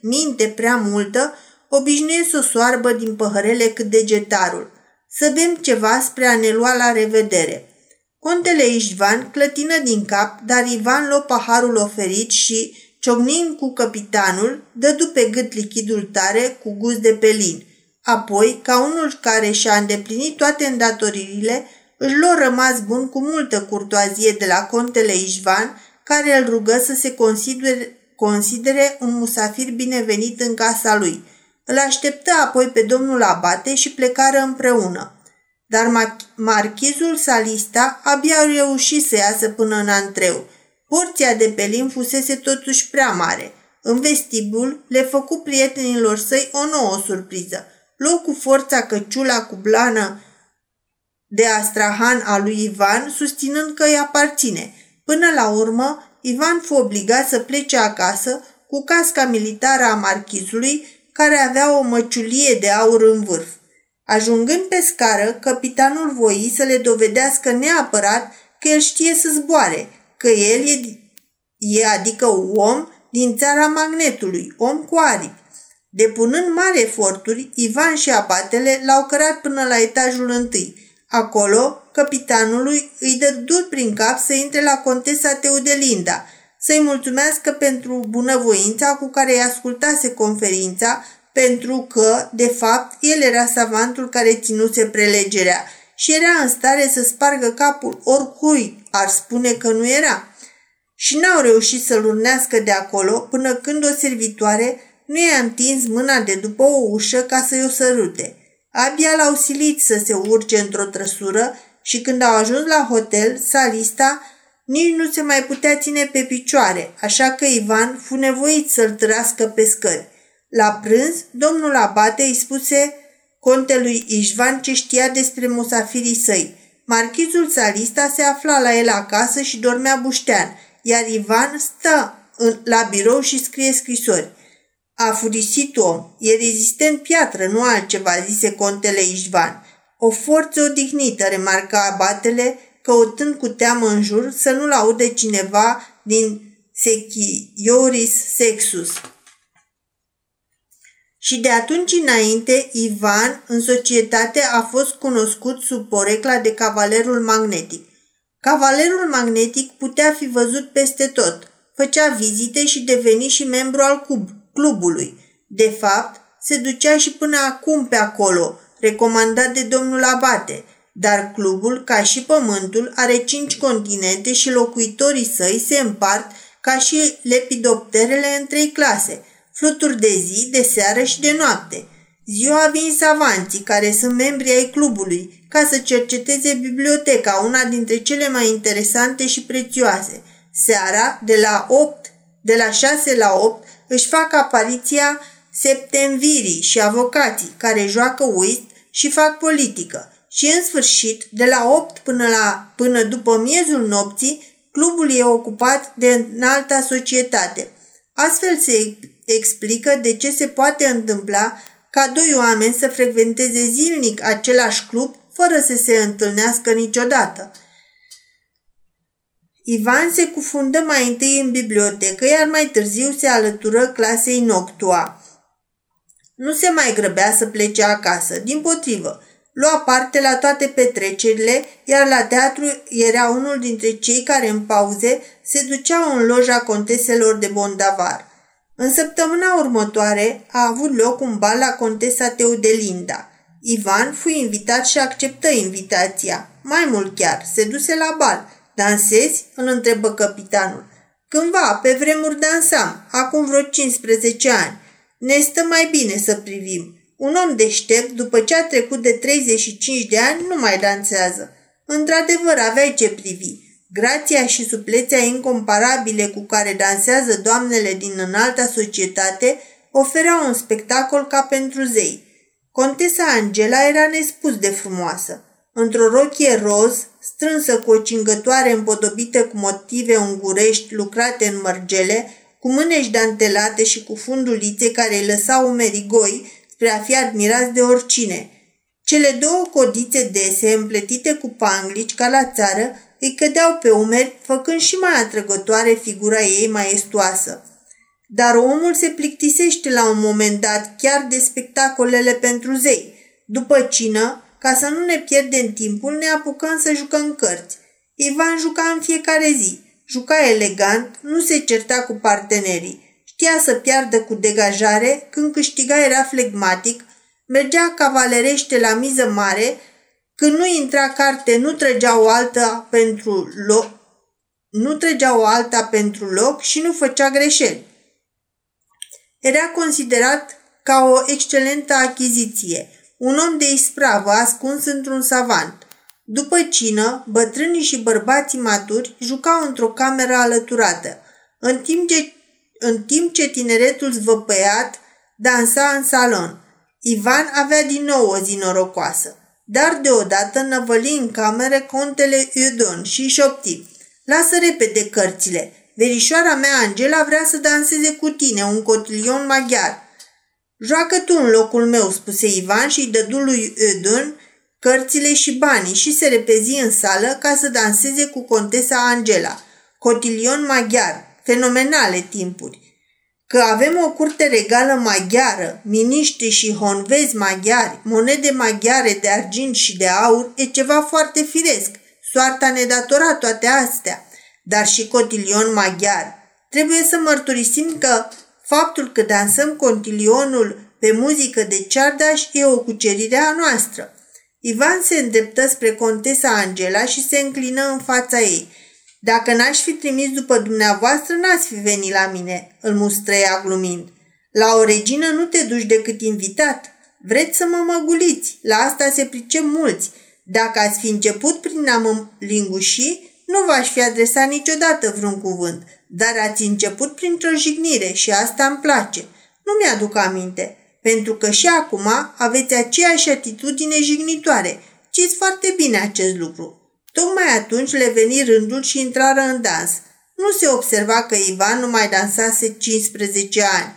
minte prea multă, obișnuie să o soarbă din păhărele cât degetarul. Să bem ceva spre a ne lua la revedere. Contele Ișvan clătină din cap, dar Ivan luă paharul oferit și, ciocnind cu capitanul, dădu pe gât lichidul tare cu gust de pelin. Apoi, ca unul care și-a îndeplinit toate îndatoririle, își luă rămas bun cu multă curtoazie de la contele Ișvan, care îl rugă să se considere, considere un musafir binevenit în casa lui. Îl așteptă apoi pe domnul abate și plecară împreună. Dar marchizul Salista abia a reușit să iasă până în antreu. Porția de pelin fusese totuși prea mare. În vestibul le făcu prietenilor săi o nouă surpriză. Luă cu forța căciula cu blană de Astrahan a lui Ivan, susținând că îi aparține. Până la urmă, Ivan fu obligat să plece acasă cu casca militară a marchizului, care avea o măciulie de aur în vârf. Ajungând pe scară, capitanul voi să le dovedească neapărat că el știe să zboare, că el e, e adică om din țara magnetului, om cu aripi. Depunând mari eforturi, Ivan și abatele l-au cărat până la etajul întâi. Acolo, capitanului îi dă dur prin cap să intre la contesa Teudelinda, să-i mulțumească pentru bunăvoința cu care îi ascultase conferința, pentru că, de fapt, el era savantul care ținuse prelegerea și era în stare să spargă capul oricui ar spune că nu era. Și n-au reușit să-l urnească de acolo până când o servitoare nu i-a întins mâna de după o ușă ca să-i o sărute. Abia l-au silit să se urce într-o trăsură și când au ajuns la hotel, Salista nici nu se mai putea ține pe picioare, așa că Ivan fu nevoit să-l trăscă pe scări. La prânz, domnul Abate îi spuse contelui Ișvan ce știa despre musafirii săi. Marchizul Salista se afla la el acasă și dormea buștean, iar Ivan stă în, la birou și scrie scrisori. A furisit om, e rezistent piatră, nu altceva, zise contele Ișvan. O forță odihnită, remarca abatele, căutând cu teamă în jur să nu-l aude cineva din Sechioris Sexus. Și de atunci înainte, Ivan, în societate, a fost cunoscut sub porecla de cavalerul magnetic. Cavalerul magnetic putea fi văzut peste tot, făcea vizite și deveni și membru al cub, clubului. De fapt, se ducea și până acum pe acolo, recomandat de domnul Abate, dar clubul, ca și pământul, are cinci continente și locuitorii săi se împart ca și lepidopterele în trei clase, fluturi de zi, de seară și de noapte. Ziua vin savanții, care sunt membri ai clubului, ca să cerceteze biblioteca, una dintre cele mai interesante și prețioase. Seara, de la 8, de la 6 la 8, își fac apariția septemvirii și avocații care joacă whist și fac politică. Și în sfârșit, de la 8 până, la, până după miezul nopții, clubul e ocupat de înalta societate. Astfel se explică de ce se poate întâmpla ca doi oameni să frecventeze zilnic același club fără să se întâlnească niciodată – Ivan se cufundă mai întâi în bibliotecă, iar mai târziu se alătură clasei Noctua. Nu se mai grăbea să plece acasă, din potrivă. Lua parte la toate petrecerile, iar la teatru era unul dintre cei care în pauze se duceau în loja conteselor de Bondavar. În săptămâna următoare a avut loc un bal la contesa Teudelinda. Ivan fu invitat și acceptă invitația. Mai mult chiar, se duse la bal – Dansezi? îl întrebă capitanul. Cândva, pe vremuri dansam, acum vreo 15 ani. Ne stă mai bine să privim. Un om deștept, după ce a trecut de 35 de ani, nu mai dansează. Într-adevăr, aveai ce privi. Grația și suplețea incomparabile cu care dansează doamnele din înalta societate ofereau un spectacol ca pentru zei. Contesa Angela era nespus de frumoasă. Într-o rochie roz, strânsă cu o cingătoare împodobită cu motive ungurești lucrate în mărgele, cu mânești dantelate și cu fundulițe care îi lăsau umerii goi spre a fi admirați de oricine. Cele două codițe dese, împletite cu panglici ca la țară, îi cădeau pe umeri, făcând și mai atrăgătoare figura ei maestoasă. Dar omul se plictisește la un moment dat chiar de spectacolele pentru zei. După cină, ca să nu ne pierdem timpul, ne apucăm să jucăm cărți. Ivan juca în fiecare zi. Juca elegant, nu se certa cu partenerii. Știa să piardă cu degajare, când câștiga era flegmatic, mergea cavalerește la miză mare, când nu intra carte, nu trăgea o alta pentru loc, nu trăgea o alta pentru loc și nu făcea greșeli. Era considerat ca o excelentă achiziție, un om de ispravă ascuns într-un savant. După cină, bătrânii și bărbații maturi jucau într-o cameră alăturată, în timp ce, în timp ce tineretul zvăpăiat dansa în salon. Ivan avea din nou o zi norocoasă, dar deodată năvăli în camere contele Iudon și șopti. Lasă repede cărțile. Verișoara mea, Angela, vrea să danseze cu tine un cotilion maghiar. Joacă tu în locul meu, spuse Ivan și îi dădu lui Ödun cărțile și banii și se repezi în sală ca să danseze cu contesa Angela. Cotilion maghiar, fenomenale timpuri. Că avem o curte regală maghiară, miniștri și honvezi maghiari, monede maghiare de argint și de aur, e ceva foarte firesc. Soarta ne datora toate astea, dar și cotilion maghiar. Trebuie să mărturisim că Faptul că dansăm contilionul pe muzică de ceardaș e o cucerire a noastră. Ivan se îndreptă spre contesa Angela și se înclină în fața ei. Dacă n-aș fi trimis după dumneavoastră, n-ați fi venit la mine, îl mustrăia glumind. La o regină nu te duci decât invitat. Vreți să mă măguliți, la asta se pricep mulți. Dacă ați fi început prin a mă linguși, nu v-aș fi adresat niciodată vreun cuvânt, dar ați început printr-o jignire și asta îmi place. Nu mi-aduc aminte, pentru că și acum aveți aceeași atitudine jignitoare. Știți foarte bine acest lucru. Tocmai atunci le veni rândul și intrară în dans. Nu se observa că Ivan nu mai dansase 15 ani.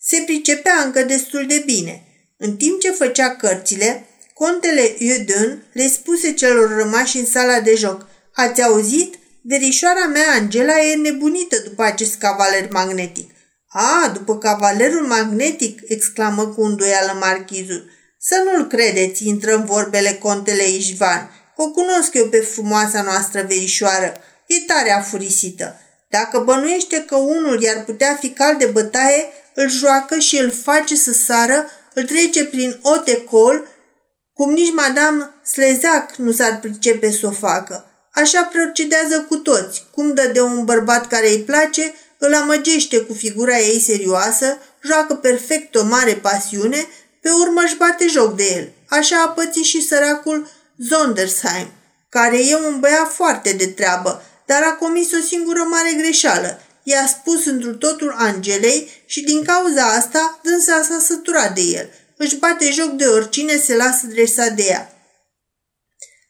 Se pricepea încă destul de bine. În timp ce făcea cărțile, contele Iudun le spuse celor rămași în sala de joc – Ați auzit? Verișoara mea, Angela, e nebunită după acest cavaler magnetic. A, după cavalerul magnetic, exclamă cu îndoială marchizul. Să nu-l credeți, intră în vorbele contele Ișvan. O cunosc eu pe frumoasa noastră verișoară. E tare afurisită. Dacă bănuiește că unul i-ar putea fi cal de bătaie, îl joacă și îl face să sară, îl trece prin otecol, cum nici Madame Slezac nu s-ar pricepe să o facă. Așa procedează cu toți. Cum dă de un bărbat care îi place, îl amăgește cu figura ei serioasă, joacă perfect o mare pasiune, pe urmă își bate joc de el. Așa a pățit și săracul Zondersheim, care e un băiat foarte de treabă, dar a comis o singură mare greșeală. I-a spus într totul Angelei și din cauza asta dânsa s-a săturat de el. Își bate joc de oricine se lasă dresat de ea.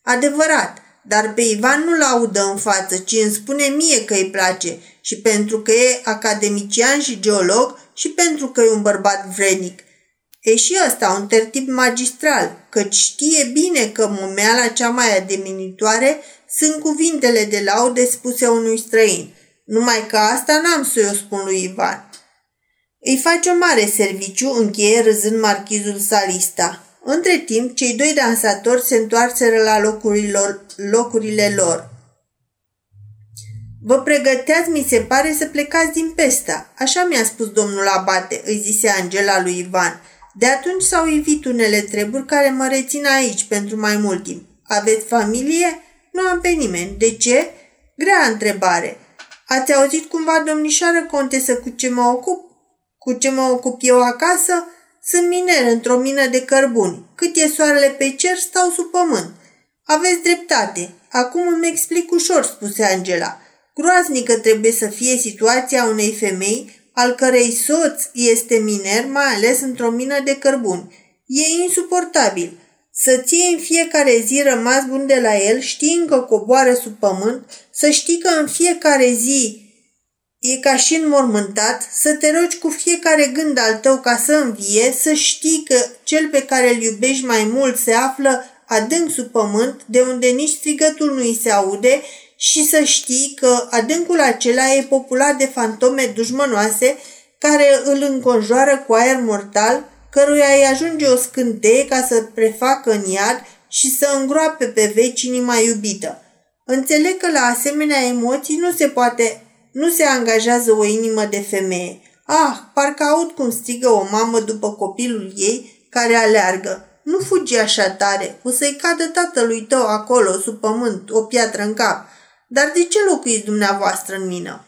Adevărat, dar pe Ivan nu laudă în față, ci îmi spune mie că îi place și pentru că e academician și geolog și pentru că e un bărbat vrenic. E și ăsta un tertip magistral, căci știe bine că mumeala cea mai ademinitoare sunt cuvintele de laude spuse unui străin. Numai că asta n-am să o spun lui Ivan. Îi face o mare serviciu, încheie râzând marchizul Salista. Între timp, cei doi dansatori se întoarseră la locurilor, locurile lor. Vă pregăteați, mi se pare, să plecați din Pesta. Așa mi-a spus domnul Abate, îi zise Angela lui Ivan. De atunci s-au ivit unele treburi care mă rețin aici pentru mai mult timp. Aveți familie? Nu am pe nimeni. De ce? Grea întrebare. Ați auzit cumva, domnișoară contesă, cu ce mă ocup? Cu ce mă ocup eu acasă? Sunt miner într-o mină de cărbuni. Cât e soarele pe cer, stau sub pământ. Aveți dreptate. Acum îmi explic ușor, spuse Angela. Groaznică trebuie să fie situația unei femei al cărei soț este miner, mai ales într-o mină de cărbuni. E insuportabil. Să ții în fiecare zi rămas bun de la el, știind că coboară sub pământ, să știi că în fiecare zi e ca și înmormântat, să te rogi cu fiecare gând al tău ca să învie, să știi că cel pe care îl iubești mai mult se află adânc sub pământ, de unde nici strigătul nu îi se aude și să știi că adâncul acela e populat de fantome dușmănoase care îl înconjoară cu aer mortal, căruia îi ajunge o scânteie ca să prefacă în iad și să îngroape pe veci inima iubită. Înțeleg că la asemenea emoții nu se poate, nu se angajează o inimă de femeie. Ah, parcă aud cum strigă o mamă după copilul ei care aleargă. Nu fugi așa tare, o să-i cadă tatălui tău acolo, sub pământ, o piatră în cap. Dar de ce locuiți dumneavoastră în mină?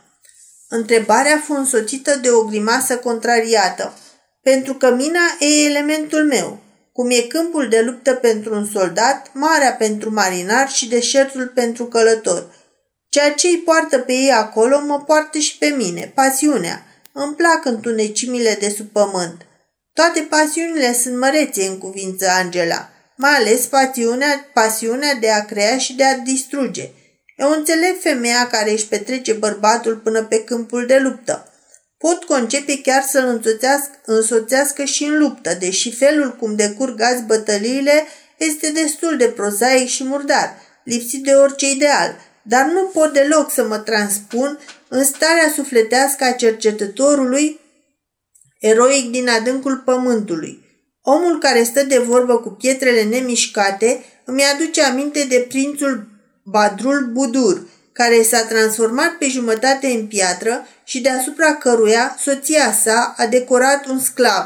Întrebarea fu însoțită de o grimasă contrariată. Pentru că mina e elementul meu, cum e câmpul de luptă pentru un soldat, marea pentru marinar și deșertul pentru călător. Ceea ce îi poartă pe ei acolo mă poartă și pe mine, pasiunea. Îmi plac întunecimile de sub pământ. Toate pasiunile sunt mărețe în cuvință Angela, mai ales pasiunea, pasiunea de a crea și de a distruge – eu înțeleg femeia care își petrece bărbatul până pe câmpul de luptă. Pot concepe chiar să-l însoțească, însoțească și în luptă, deși felul cum decurg azi bătăliile este destul de prozaic și murdar, lipsit de orice ideal, dar nu pot deloc să mă transpun în starea sufletească a cercetătorului eroic din adâncul pământului. Omul care stă de vorbă cu pietrele nemișcate îmi aduce aminte de prințul Badrul Budur, care s-a transformat pe jumătate în piatră și deasupra căruia soția sa a decorat un sclav.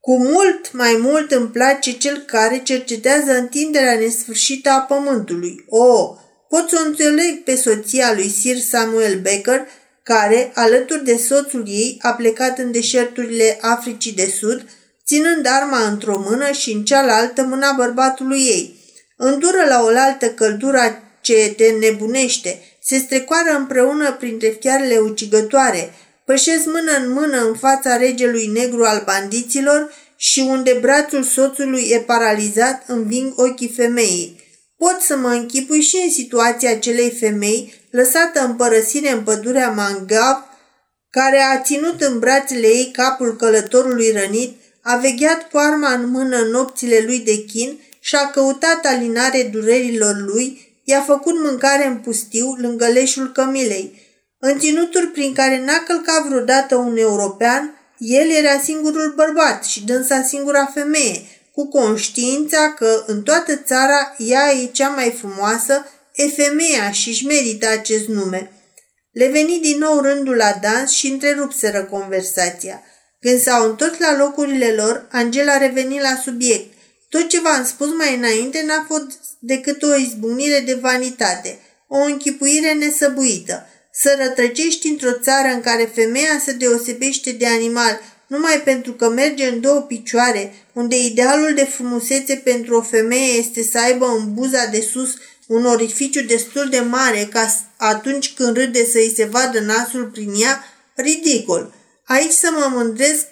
Cu mult mai mult îmi place cel care cercetează întinderea nesfârșită a pământului. O, pot să o înțeleg pe soția lui Sir Samuel Becker, care, alături de soțul ei, a plecat în deșerturile Africii de Sud, ținând arma într-o mână și în cealaltă mâna bărbatului ei – Îndură la oaltă căldura ce te nebunește, se strecoară împreună printre fiarele ucigătoare, pășesc mână în mână în fața regelui negru al bandiților și unde brațul soțului e paralizat, înving ochii femeii. Pot să mă închipui și în situația acelei femei, lăsată în părăsire în pădurea Mangav, care a ținut în brațele ei capul călătorului rănit, a vegheat cu arma în mână nopțile lui de chin și-a căutat alinare durerilor lui, i-a făcut mâncare în pustiu lângă leșul cămilei. În ținuturi prin care n-a călcat vreodată un european, el era singurul bărbat și dânsa singura femeie, cu conștiința că în toată țara ea e cea mai frumoasă, e femeia și își merită acest nume. Le veni din nou rândul la dans și întrerupseră conversația. Când s-au întors la locurile lor, Angela reveni la subiect. Tot ce v-am spus mai înainte n-a fost decât o izbucnire de vanitate, o închipuire nesăbuită. Să rătrăcești într-o țară în care femeia se deosebește de animal numai pentru că merge în două picioare, unde idealul de frumusețe pentru o femeie este să aibă în buza de sus un orificiu destul de mare ca atunci când râde să îi se vadă nasul prin ea, ridicol. Aici să mă mândresc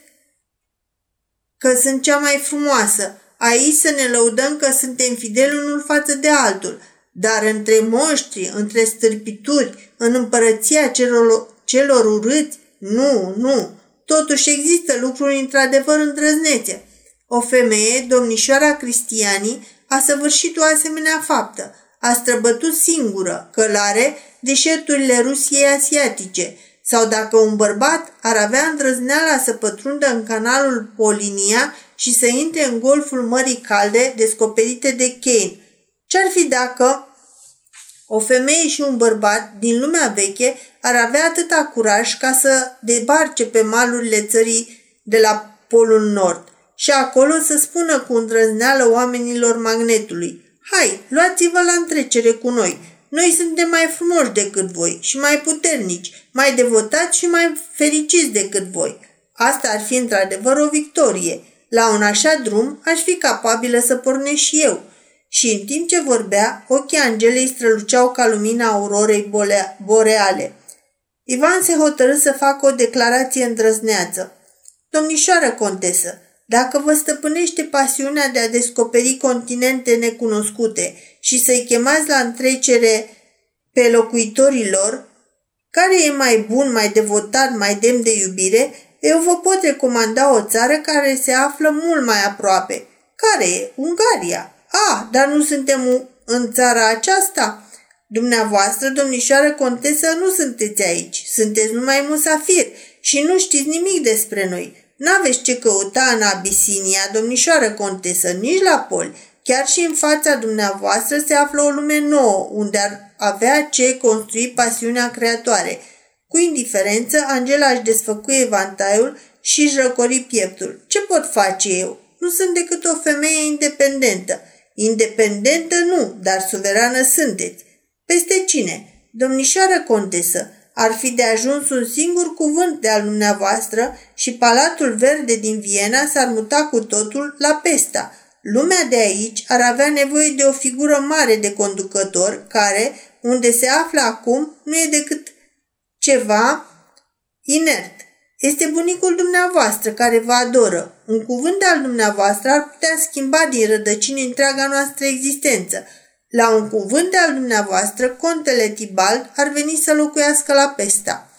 că sunt cea mai frumoasă, Aici să ne lăudăm că suntem fideli unul față de altul, dar între moștri, între stârpituri, în împărăția celor, celor urâți, nu, nu. Totuși există lucruri într-adevăr îndrăznețe. O femeie, domnișoara Cristianii, a săvârșit o asemenea faptă. A străbătut singură, călare, deșerturile Rusiei asiatice, sau dacă un bărbat ar avea îndrăzneala să pătrundă în canalul Polinia și să intre în golful Mării Calde descoperite de Kane. Ce-ar fi dacă o femeie și un bărbat din lumea veche ar avea atâta curaj ca să debarce pe malurile țării de la Polul Nord și acolo să spună cu îndrăzneală oamenilor magnetului Hai, luați-vă la întrecere cu noi. Noi suntem mai frumoși decât voi și mai puternici, mai devotați și mai fericiți decât voi. Asta ar fi într-adevăr o victorie – la un așa drum aș fi capabilă să pornesc și eu. Și în timp ce vorbea, ochii Angelei străluceau ca lumina aurorei boreale. Ivan se hotărâ să facă o declarație îndrăzneață. Domnișoară contesă, dacă vă stăpânește pasiunea de a descoperi continente necunoscute și să-i chemați la întrecere pe locuitorii lor, care e mai bun, mai devotat, mai demn de iubire, eu vă pot recomanda o țară care se află mult mai aproape. Care e? Ungaria. Ah, dar nu suntem în țara aceasta? Dumneavoastră, domnișoară contesă, nu sunteți aici. Sunteți numai musafir și nu știți nimic despre noi. N-aveți ce căuta în Abisinia, domnișoară contesă, nici la poli. Chiar și în fața dumneavoastră se află o lume nouă, unde ar avea ce construi pasiunea creatoare. Cu indiferență, Angela își desfăcuie evantaiul și își răcori pieptul. Ce pot face eu? Nu sunt decât o femeie independentă. Independentă nu, dar suverană sunteți. Peste cine? Domnișoară contesă, ar fi de ajuns un singur cuvânt de al dumneavoastră și Palatul Verde din Viena s-ar muta cu totul la Pesta. Lumea de aici ar avea nevoie de o figură mare de conducător care, unde se află acum, nu e decât ceva inert. Este bunicul dumneavoastră care vă adoră. Un cuvânt al dumneavoastră ar putea schimba din rădăcini întreaga noastră existență – la un cuvânt al dumneavoastră, contele Tibalt ar veni să locuiască la Pesta.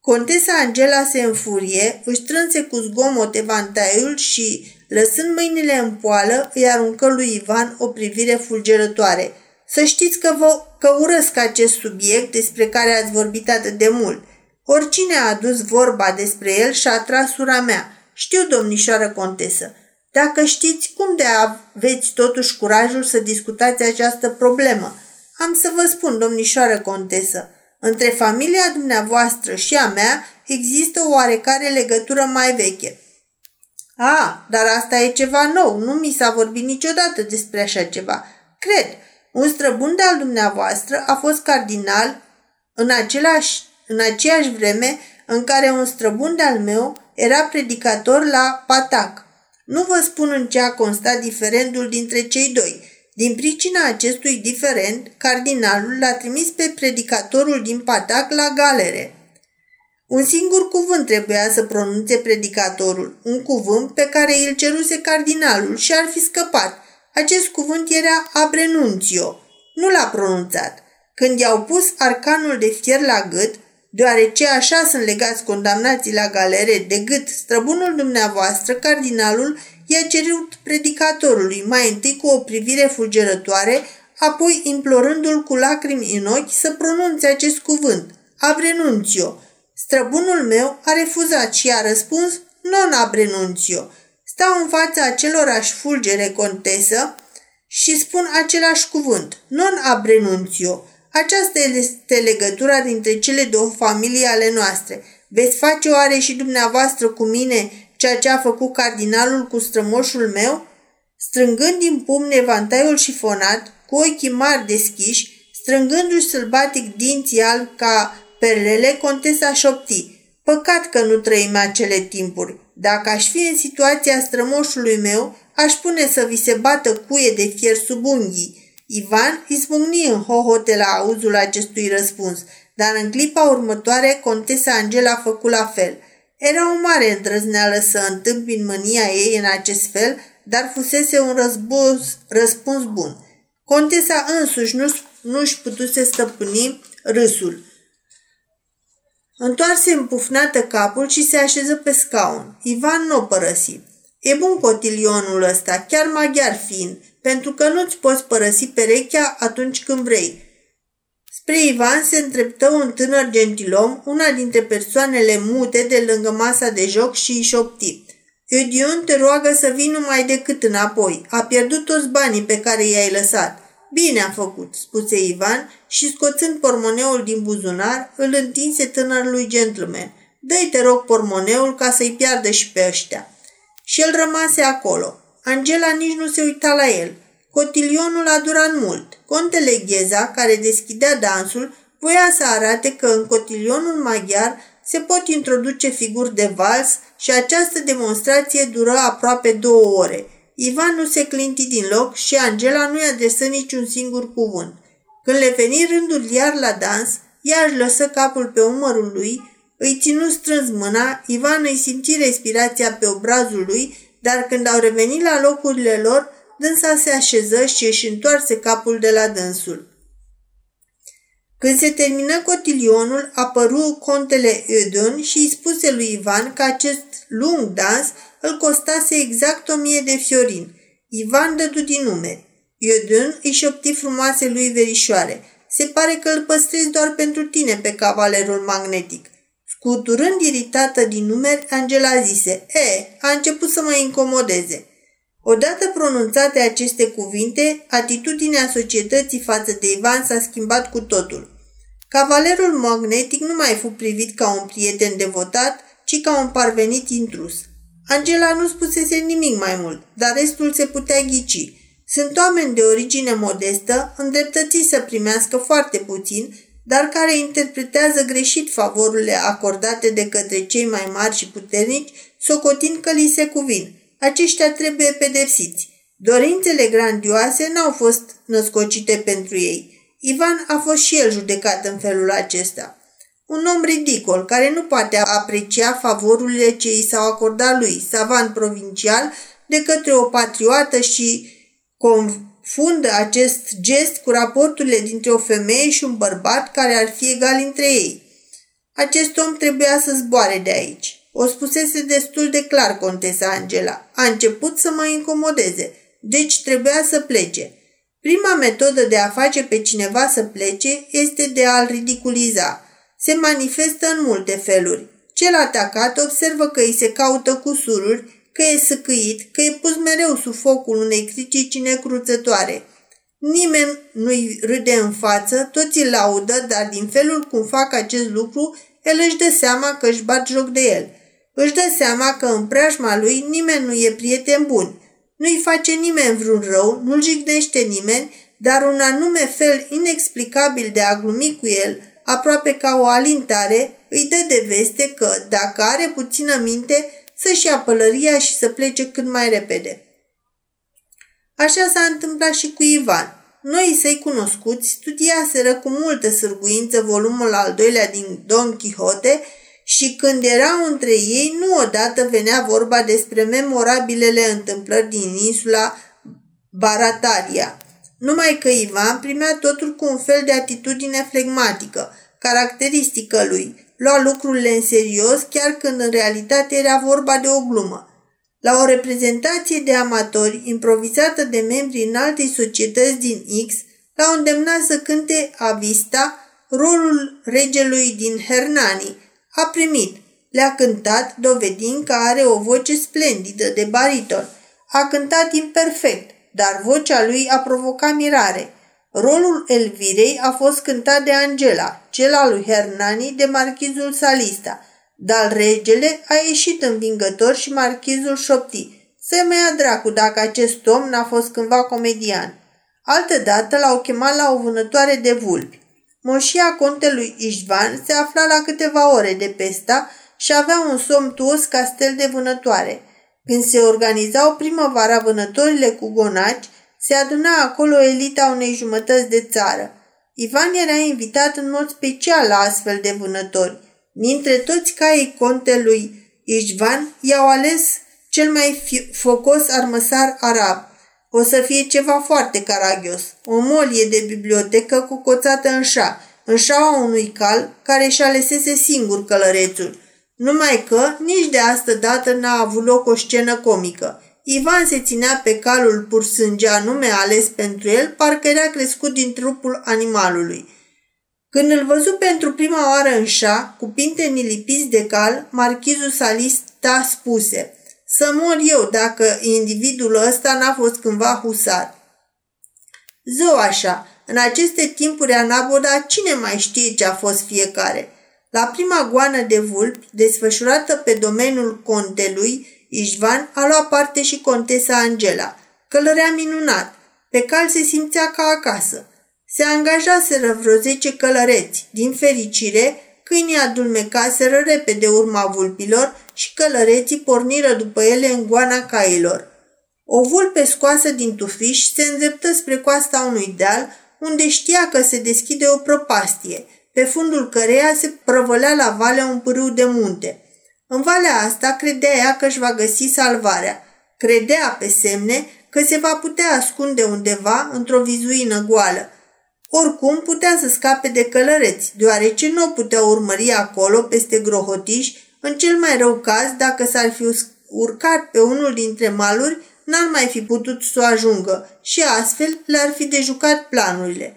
Contesa Angela se înfurie, își trânse cu zgomot evantaiul și, lăsând mâinile în poală, îi aruncă lui Ivan o privire fulgerătoare. Să știți că, vă, că urăsc acest subiect despre care ați vorbit atât de mult. Oricine a adus vorba despre el și-a tras sura mea. Știu, domnișoară contesă, dacă știți cum de aveți totuși curajul să discutați această problemă, am să vă spun, domnișoară contesă, între familia dumneavoastră și a mea există o oarecare legătură mai veche. A, dar asta e ceva nou, nu mi s-a vorbit niciodată despre așa ceva. Cred, un străbun de al dumneavoastră a fost cardinal în, același, în aceeași vreme în care un străbun de al meu era predicator la Patac. Nu vă spun în ce a constat diferendul dintre cei doi. Din pricina acestui diferent, cardinalul l-a trimis pe predicatorul din Patac la galere. Un singur cuvânt trebuia să pronunțe predicatorul, un cuvânt pe care îl ceruse cardinalul și ar fi scăpat. Acest cuvânt era abrenunțio. Nu l-a pronunțat. Când i-au pus arcanul de fier la gât, deoarece așa sunt legați condamnații la galere de gât străbunul dumneavoastră, cardinalul i-a cerut predicatorului mai întâi cu o privire fulgerătoare, apoi implorându-l cu lacrimi în ochi să pronunțe acest cuvânt, abrenunțio. Străbunul meu a refuzat și a răspuns non abrenunțio. Stau în fața acelorași fulgere contesă și spun același cuvânt, non abrenunțio. Aceasta este legătura dintre cele două familii ale noastre. Veți face oare și dumneavoastră cu mine ceea ce a făcut cardinalul cu strămoșul meu? Strângând din pumn evantaiul șifonat, cu ochii mari deschiși, strângându-și sălbatic dinții albi ca perlele, contesa șopti. Păcat că nu trăim acele timpuri. Dacă aș fi în situația strămoșului meu, aș pune să vi se bată cuie de fier sub unghii. Ivan izbucni în hohote la auzul acestui răspuns, dar în clipa următoare contesa Angela a făcut la fel. Era o mare îndrăzneală să întâmpin mânia ei în acest fel, dar fusese un răzbuz, răspuns bun. Contesa însuși nu, nu-și putuse stăpâni râsul. Întoarse împufnată capul și se așeză pe scaun. Ivan nu o părăsi. E bun cotilionul ăsta, chiar maghiar fiind, pentru că nu-ți poți părăsi perechea atunci când vrei. Spre Ivan se întreptă un tânăr gentilom, una dintre persoanele mute de lângă masa de joc și îi șopti. Eudion te roagă să vii numai decât înapoi. A pierdut toți banii pe care i-ai lăsat. Bine a făcut, spuse Ivan și scoțând pormoneul din buzunar, îl întinse tânărului gentleman. Dă-i te rog pormoneul ca să-i piardă și pe ăștia. Și el rămase acolo. Angela nici nu se uita la el. Cotilionul a durat mult. Contele Gheza, care deschidea dansul, voia să arate că în cotilionul maghiar se pot introduce figuri de vals și această demonstrație dură aproape două ore. Ivan nu se clinti din loc și Angela nu-i adresă niciun singur cuvânt. Când le veni rândul iar la dans, ea își lăsă capul pe umărul lui, îi ținu strâns mâna, Ivan îi simți respirația pe obrazul lui, dar când au revenit la locurile lor, dânsa se așeză și își întoarse capul de la dânsul. Când se termină cotilionul, apăru contele Eudon și îi spuse lui Ivan că acest lung dans îl costase exact o mie de fiorin. Ivan dădu din numeri. Eudon îi șopti frumoase lui verișoare. Se pare că îl păstrezi doar pentru tine pe cavalerul magnetic. Scuturând iritată din numeri, Angela zise, E, a început să mă incomodeze. Odată pronunțate aceste cuvinte, atitudinea societății față de Ivan s-a schimbat cu totul. Cavalerul magnetic nu mai fu privit ca un prieten devotat, ci ca un parvenit intrus. Angela nu spusese nimic mai mult, dar restul se putea ghici. Sunt oameni de origine modestă, îndreptățiți să primească foarte puțin, dar care interpretează greșit favorurile acordate de către cei mai mari și puternici, socotind că li se cuvin. Aceștia trebuie pedepsiți. Dorințele grandioase n-au fost născocite pentru ei. Ivan a fost și el judecat în felul acesta. Un om ridicol, care nu poate aprecia favorurile ce i s-au acordat lui, savant provincial, de către o patriotă și confundă acest gest cu raporturile dintre o femeie și un bărbat care ar fi egali între ei. Acest om trebuia să zboare de aici. O spusese destul de clar contesa Angela. A început să mă incomodeze, deci trebuia să plece. Prima metodă de a face pe cineva să plece este de a-l ridiculiza. Se manifestă în multe feluri. Cel atacat observă că îi se caută cu sururi, că e săcăit, că e pus mereu sub focul unei critici necruțătoare. Nimeni nu-i râde în față, toți îl laudă, dar din felul cum fac acest lucru, el își dă seama că își bat joc de el. Își dă seama că în preajma lui nimeni nu e prieten bun. Nu-i face nimeni vreun rău, nu-l jignește nimeni, dar un anume fel inexplicabil de a glumi cu el, aproape ca o alintare, îi dă de veste că, dacă are puțină minte, să-și ia pălăria și să plece cât mai repede. Așa s-a întâmplat și cu Ivan. Noi săi cunoscuți studiaseră cu multă sârguință volumul al doilea din Don Quixote și când erau între ei, nu odată venea vorba despre memorabilele întâmplări din insula Barataria. Numai că Ivan primea totul cu un fel de atitudine flegmatică, caracteristică lui. Lua lucrurile în serios, chiar când în realitate era vorba de o glumă. La o reprezentație de amatori improvizată de membrii în alte societăți din X, l-au îndemnat să cânte Avista rolul regelui din Hernani, a primit. Le-a cântat, dovedind că are o voce splendidă de bariton. A cântat imperfect, dar vocea lui a provocat mirare. Rolul Elvirei a fost cântat de Angela, cel al lui Hernani de marchizul Salista, dar regele a ieșit învingător și marchizul șopti. Să mă ia dracu dacă acest om n-a fost cândva comedian. Altădată l-au chemat la o vânătoare de vulpi. Moșia contelui Ișvan se afla la câteva ore de pesta și avea un somtuos castel de vânătoare. Când se organizau primăvara vânătorile cu gonaci, se aduna acolo elita unei jumătăți de țară. Ivan era invitat în mod special la astfel de vânători. Dintre toți caii contelui Ișvan i-au ales cel mai focos armăsar arab, o să fie ceva foarte caragios. O molie de bibliotecă cu coțată în șa, în șaua unui cal care și alesese singur călărețul. Numai că nici de astă dată n-a avut loc o scenă comică. Ivan se ținea pe calul pur sângea nume ales pentru el, parcă era crescut din trupul animalului. Când îl văzu pentru prima oară în șa, cu pintenii lipiți de cal, marchizul Salista spuse – să mor eu dacă individul ăsta n-a fost cândva husar. Zău așa, în aceste timpuri anaboda, cine mai știe ce a fost fiecare? La prima goană de vulpi, desfășurată pe domeniul contelui, Ișvan a luat parte și contesa Angela. Călărea minunat. Pe cal se simțea ca acasă. Se angajaseră vreo zece călăreți. Din fericire, Câinii adulmecaseră repede urma vulpilor și călăreții porniră după ele în goana cailor. O vulpe scoasă din tufiș se îndreptă spre coasta unui deal, unde știa că se deschide o propastie, pe fundul căreia se prăvălea la vale un pârâu de munte. În valea asta credea ea că își va găsi salvarea. Credea pe semne că se va putea ascunde undeva într-o vizuină goală. Oricum putea să scape de călăreți, deoarece nu o putea urmări acolo peste grohotiș, în cel mai rău caz, dacă s-ar fi urcat pe unul dintre maluri, n-ar mai fi putut să o ajungă și astfel le-ar fi dejucat planurile.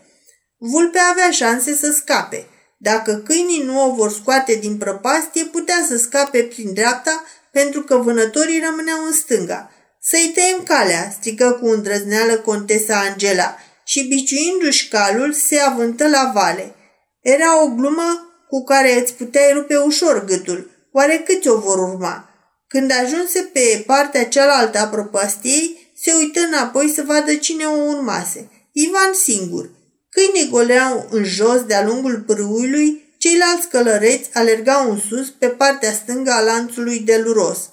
Vulpe avea șanse să scape. Dacă câinii nu o vor scoate din prăpastie, putea să scape prin dreapta pentru că vânătorii rămâneau în stânga. Să-i tăiem calea, strică cu îndrăzneală contesa Angela și biciuindu-și calul se avântă la vale. Era o glumă cu care îți puteai rupe ușor gâtul. Oare câți o vor urma? Când ajunse pe partea cealaltă a prăpastiei, se uită înapoi să vadă cine o urmase. Ivan singur. Câinii goleau în jos de-a lungul pârâului, ceilalți călăreți alergau în sus pe partea stângă a lanțului de luros.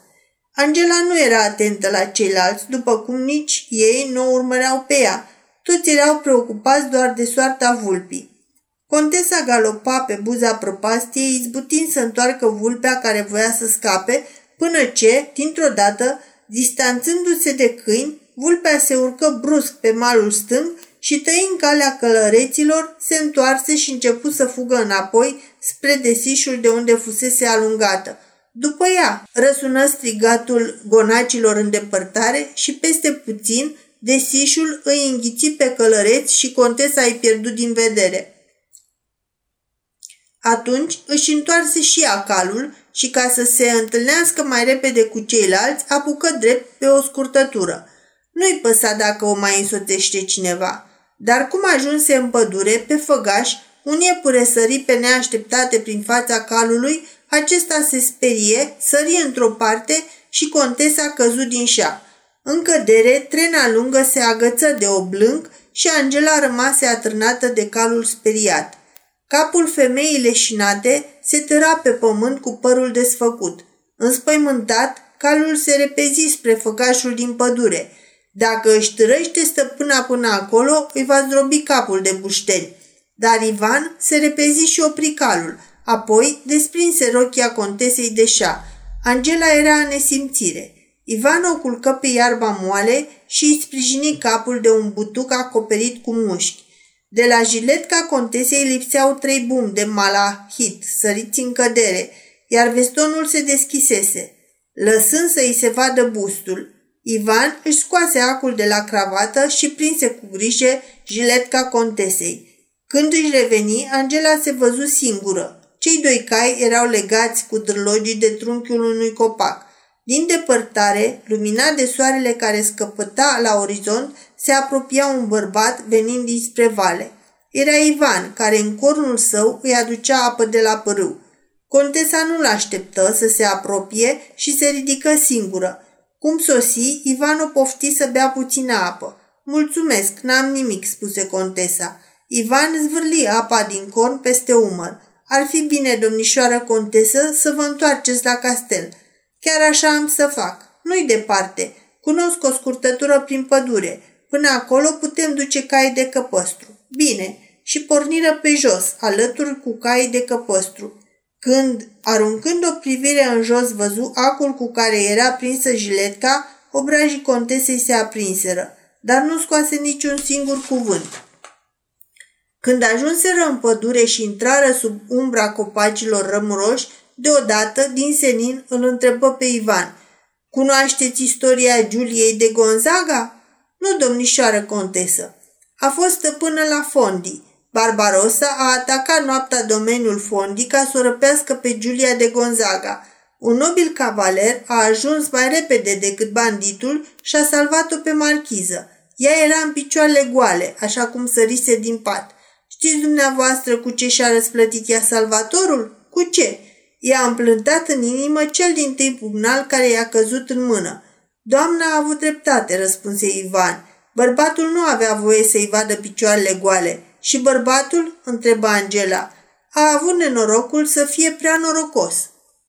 Angela nu era atentă la ceilalți, după cum nici ei nu urmăreau pe ea. Toți erau preocupați doar de soarta vulpii. Contesa galopa pe buza prăpastiei, izbutind să întoarcă vulpea care voia să scape, până ce, dintr-o dată, distanțându-se de câini, vulpea se urcă brusc pe malul stâng și tăind calea călăreților, se întoarse și începu să fugă înapoi spre desișul de unde fusese alungată. După ea, răsună strigatul gonacilor în depărtare și peste puțin, desișul îi înghiți pe călăreți și contesa îi pierdut din vedere. Atunci își întoarse și ea calul și ca să se întâlnească mai repede cu ceilalți, apucă drept pe o scurtătură. Nu-i păsa dacă o mai însoțește cineva. Dar cum ajunse în pădure, pe făgaș, un iepure sări pe neașteptate prin fața calului, acesta se sperie, sări într-o parte și contesa căzut din șa. În cădere, trena lungă se agăță de oblânc și Angela rămase atârnată de calul speriat. Capul femeii leșinate se tăra pe pământ cu părul desfăcut. Înspăimântat, calul se repezi spre făcașul din pădure. Dacă își târăște stăpâna până acolo, îi va zdrobi capul de bușteri. Dar Ivan se repezi și opri calul. Apoi desprinse rochia contesei de șa. Angela era în nesimțire. Ivan o culcă pe iarba moale și îi sprijini capul de un butuc acoperit cu mușchi. De la jiletca contesei lipseau trei bum de malahit, săriți în cădere, iar vestonul se deschisese. Lăsând să îi se vadă bustul, Ivan își scoase acul de la cravată și prinse cu grijă jiletca contesei. Când își reveni, Angela se văzu singură. Cei doi cai erau legați cu drălogii de trunchiul unui copac. Din depărtare, luminat de soarele care scăpăta la orizont, se apropia un bărbat venind dinspre vale. Era Ivan, care în cornul său îi aducea apă de la pârâu. Contesa nu l-așteptă să se apropie și se ridică singură. Cum sosi, Ivan o pofti să bea puțină apă. Mulțumesc, n-am nimic, spuse contesa. Ivan zvârli apa din corn peste umăr. Ar fi bine, domnișoară contesă, să vă întoarceți la castel. Chiar așa am să fac. Nu-i departe. Cunosc o scurtătură prin pădure. Până acolo putem duce cai de căpăstru. Bine, și porniră pe jos, alături cu cai de căpăstru. Când, aruncând o privire în jos, văzu acul cu care era prinsă jiletca, obrajii contesei se aprinseră, dar nu scoase niciun singur cuvânt. Când ajunseră în pădure și intrară sub umbra copacilor rămuroși, deodată, din senin, îl întrebă pe Ivan. Cunoașteți istoria Giuliei de Gonzaga? Nu, domnișoară contesă. A fost stăpână la Fondi. Barbarossa a atacat noaptea domeniul Fondi ca să o răpească pe Giulia de Gonzaga. Un nobil cavaler a ajuns mai repede decât banditul și a salvat-o pe marchiză. Ea era în picioarele goale, așa cum sărise din pat. Știți dumneavoastră cu ce și-a răsplătit ea salvatorul? Cu ce? I-a împlântat în inimă cel din tâi pugnal care i-a căzut în mână. Doamna a avut dreptate, răspunse Ivan. Bărbatul nu avea voie să-i vadă picioarele goale. Și bărbatul? întrebă Angela. a avut nenorocul să fie prea norocos.